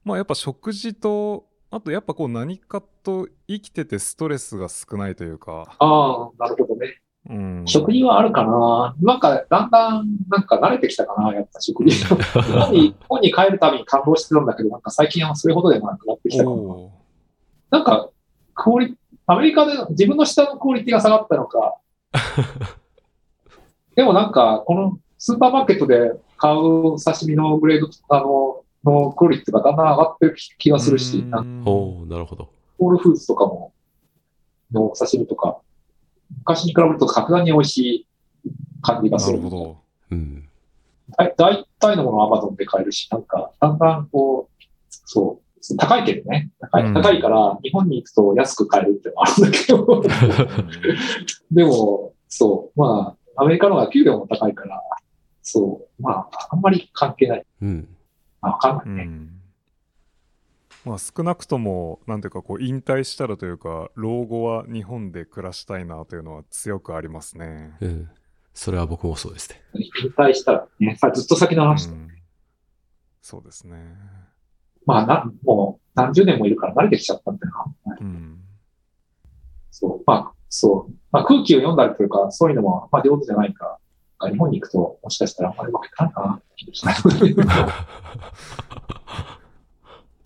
まあやっぱ食事と、あとやっぱこう何かと生きててストレスが少ないというか、ああ、なるほどね。うん。食事はあるかななんか、だんだん、なんか慣れてきたかなやっぱ食事。日本に、日本に帰るたびに感動してたんだけど、なんか最近はそれほどでもなくなってきたかな。おーなんか、クオリ、アメリカで自分の下のクオリティが下がったのか。でもなんか、このスーパーマーケットで買う刺身のグレード、あの、のクオリティがだんだん上がってる気がするし、なおおなるほど。ホールフーズとかも、のお刺身とか、昔に比べると格段に美味しい感じがする。なるほど。うん。だ大体のものは Amazon で買えるし、なんか、だんだんこう、そう、高いけどね。高い,、うん高いから、日本に行くと安く買えるってのはあるんだけど、でも、そう、まあ、アメリカの方が給料も高いから、そう、まあ、あんまり関係ない。うん。まあ、わかんなういね。ん。まあ少なくとも、なんていうかこう引退したらというか、老後は日本で暮らしたいなというのは強くありますね。うん。それは僕もそうですね。引退したらね、さずっと先の話、うんそうですね。まあな、もう何十年もいるから慣れてきちゃったんだよな。うん。そう、まあ、そう。まあ、空気を読んだりというか、そういうのも、まあ、上手じゃないから、日本に行くと、もしかしたらあんまりうまくいかないかな。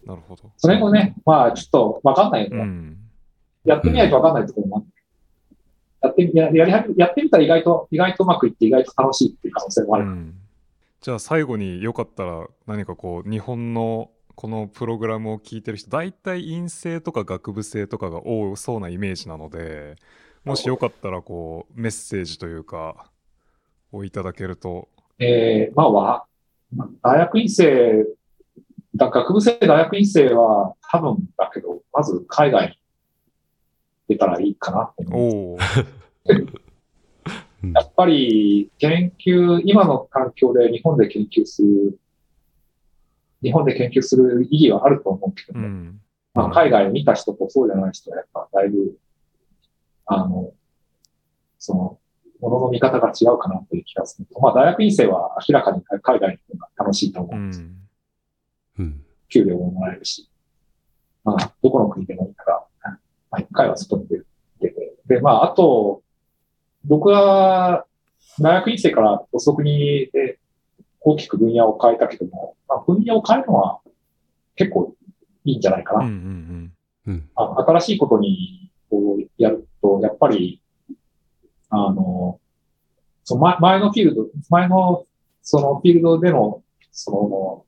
なるほど。それもね、まあ、ちょっとわかんないよね。うん。やってみないとわかんないところもある。やってみ、やややってみたら意外と、意外とうまくいって意外と楽しいっていう可能性もある。うんじゃあ最後によかったら何かこう日本のこのプログラムを聞いてる人大体院生とか学部生とかが多そうなイメージなのでもしよかったらこうメッセージというかをいただけるとえー、まあ、わ、まあ大学院生、だ学部生、大学院生は多分だけど、まず海外に出たらいいかなって思う。おお うんやっぱり研究、今の環境で日本で研究する、日本で研究する意義はあると思うけど、うんまあ、海外を見た人とそうじゃない人はやっぱだいぶ、あの、その、ものの見方が違うかなという気がする。まあ、大学院生は明らかに海外の方が楽しいと思ううんです。んうん。給料ももらえるし、まあ、どこの国でもまあ、一回は外に出て。で、まあ、あと、僕は、大学院生から補足に、で大きく分野を変えたけども、まあ、分野を変えるのは結構いいんじゃないかな。うんうんうん。あの新しいことにこうやると、やっぱり、あの、その前前のフィールド、前のそのフィールドでの、そ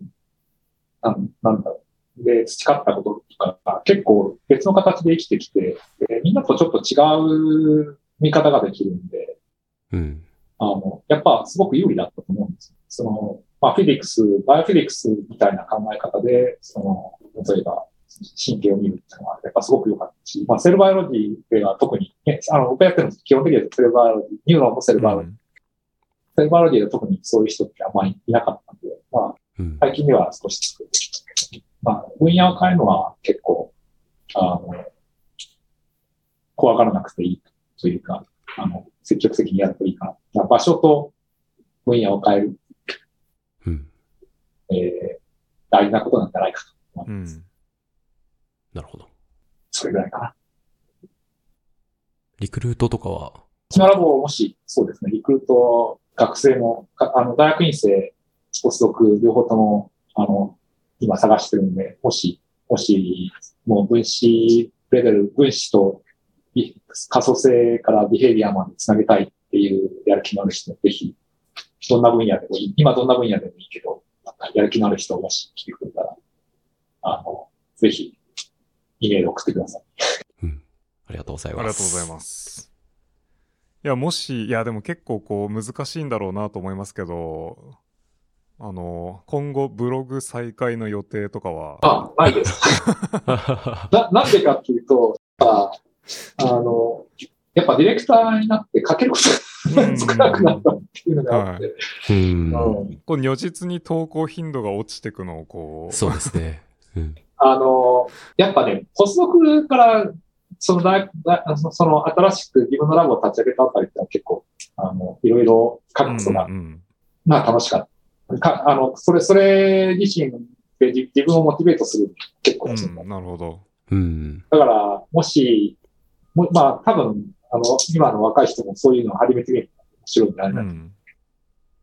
の、なんなんだろう、で培ったこととかが結構別の形で生きてきて、でみんなとちょっと違う見方ができるんで、うん。あの、やっぱすごく有利だったと思うんですよ。その、まあ、 physics、biophysics みたいな考え方で、その、例えば、神経を見るっていうのは、やっぱすごく良かったし、まあ、 cell biology では特に、ね、あの、僕やってるんです基本的には cell biology、ニューロンも cell biology、 cell biology では特にそういう人ってあんまりいなかったんで、まあ、うん。最近では少し作ってきたけど、まあ、分野を変えるのは結構、あの、怖がらなくていいというか、あの、積極的にやるといいかな。まあ場所と分野を変える、うん。えー、大事なことなんじゃないかと思います。ん。なるほど。それぐらいかな。リクルートとかは、キマラボもし、そうですね、リクルート、学生も、かあの、大学院生、ポスドク、両方とも、あの、今探してるんで、もし、もし、もう分子レベル、分子とビ可塑性からビヘイビアまでつなげたいっていうやる気のある人、ぜひ、どんな分野でもいい、今どんな分野でもいいけど、なんかやる気のある人もし来てくれたら、あの、ぜひ、イメール送ってください。うん。ありがとうございます。ありがとうございます。いや、もし、いや、でも結構こう難しいんだろうなと思いますけど、あの、今後ブログ再開の予定とかは、あ、ないです。な、なんでかっていうと、ああの、やっぱディレクターになって書けることが少なくなったっていうのがあって、うん。うんこう如実に投稿頻度が落ちてくのをこう、そうですね。うん。あの、やっぱね、ポスドクから、その大、大そのその新しく自分のラボを立ち上げたあたりってのは結構、あの、いろいろ書くことが、うんうんまあ楽しかった。か、あの、それ、それ自身で自自分をモチベートする結構うん、なるほど。うん。だから、もし、もまあ、多分、あの、今の若い人もそういうのを始めてみると面白いんじゃないかな。うん。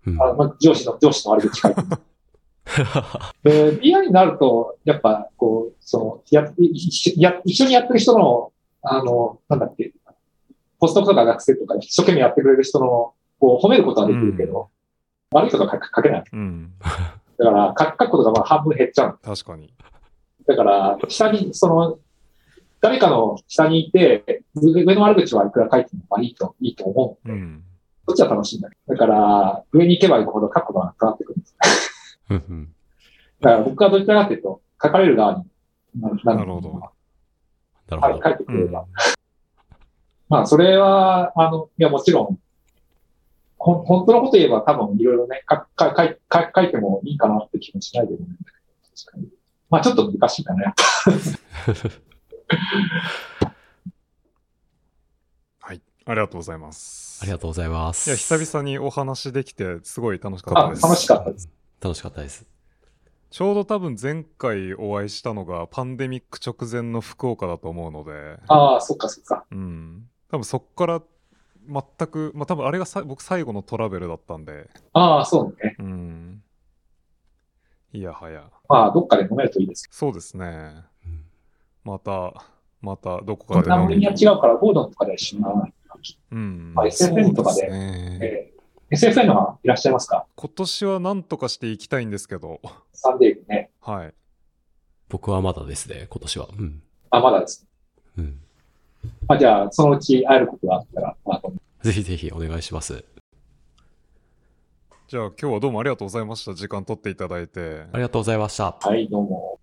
うん。あまあ、上司の、上司の悪口書いてる。で、BI になると、やっぱ、こう、その、や、一緒や一緒にやってる人の、あの、なんだっけ、ポストとか学生とか一生懸命やってくれる人の、こう、褒めることはできるけど、悪いことは書書けない。うん。だから、書くことがまあ半分減っちゃう。確かに。だから、下に、その、誰かの下にいて、上の悪口はいくら書いてもまあいいと、いいと思う。うん。そっちは楽しいんだけど。だから、上に行けば行くほど書くことがなくなってくるんです。うんうん。だから僕はどちらかというと、書かれる側になななるほどはい、なるほど。書いてくうんれれば。まあ、それは、あの、いや、もちろん、ほん本当のこと言えば多分いろいろね、かかかいか書いてもいいかなって気もしないでもないんだけど、確かに。まあ、ちょっと難しいかね。はい。ありがとうございます。ありがとうございます。いや、久々にお話できて、すごい楽しかっあたです。楽しかったです。楽しかったです。ちょうど多分前回お会いしたのがパンデミック直前の福岡だと思うので、ああ、そっかそっか。うん。多分そっから全く、まあ多分あれがさ僕最後のトラベルだったんで、ああ、そうね。うん。いやはや。まあ、どっかで飲めるといいですそうですね。うんまた、またどこ。かで飲みに違うから、ゴードンとかで一緒にないうん。まあ SFN とかでそうすね。えー、SFN はいらっしゃいますか？今年は何とかして行きたいんですけど、サンデーね。はい。僕はまだですね、今年は。うん。あ、まだです。うん。まあ、じゃあ、そのうち会えることがあったら、まあ、ぜひぜひお願いします。じゃあ今日はどうもありがとうございました。時間取っていただいて。ありがとうございました。はい、どうも。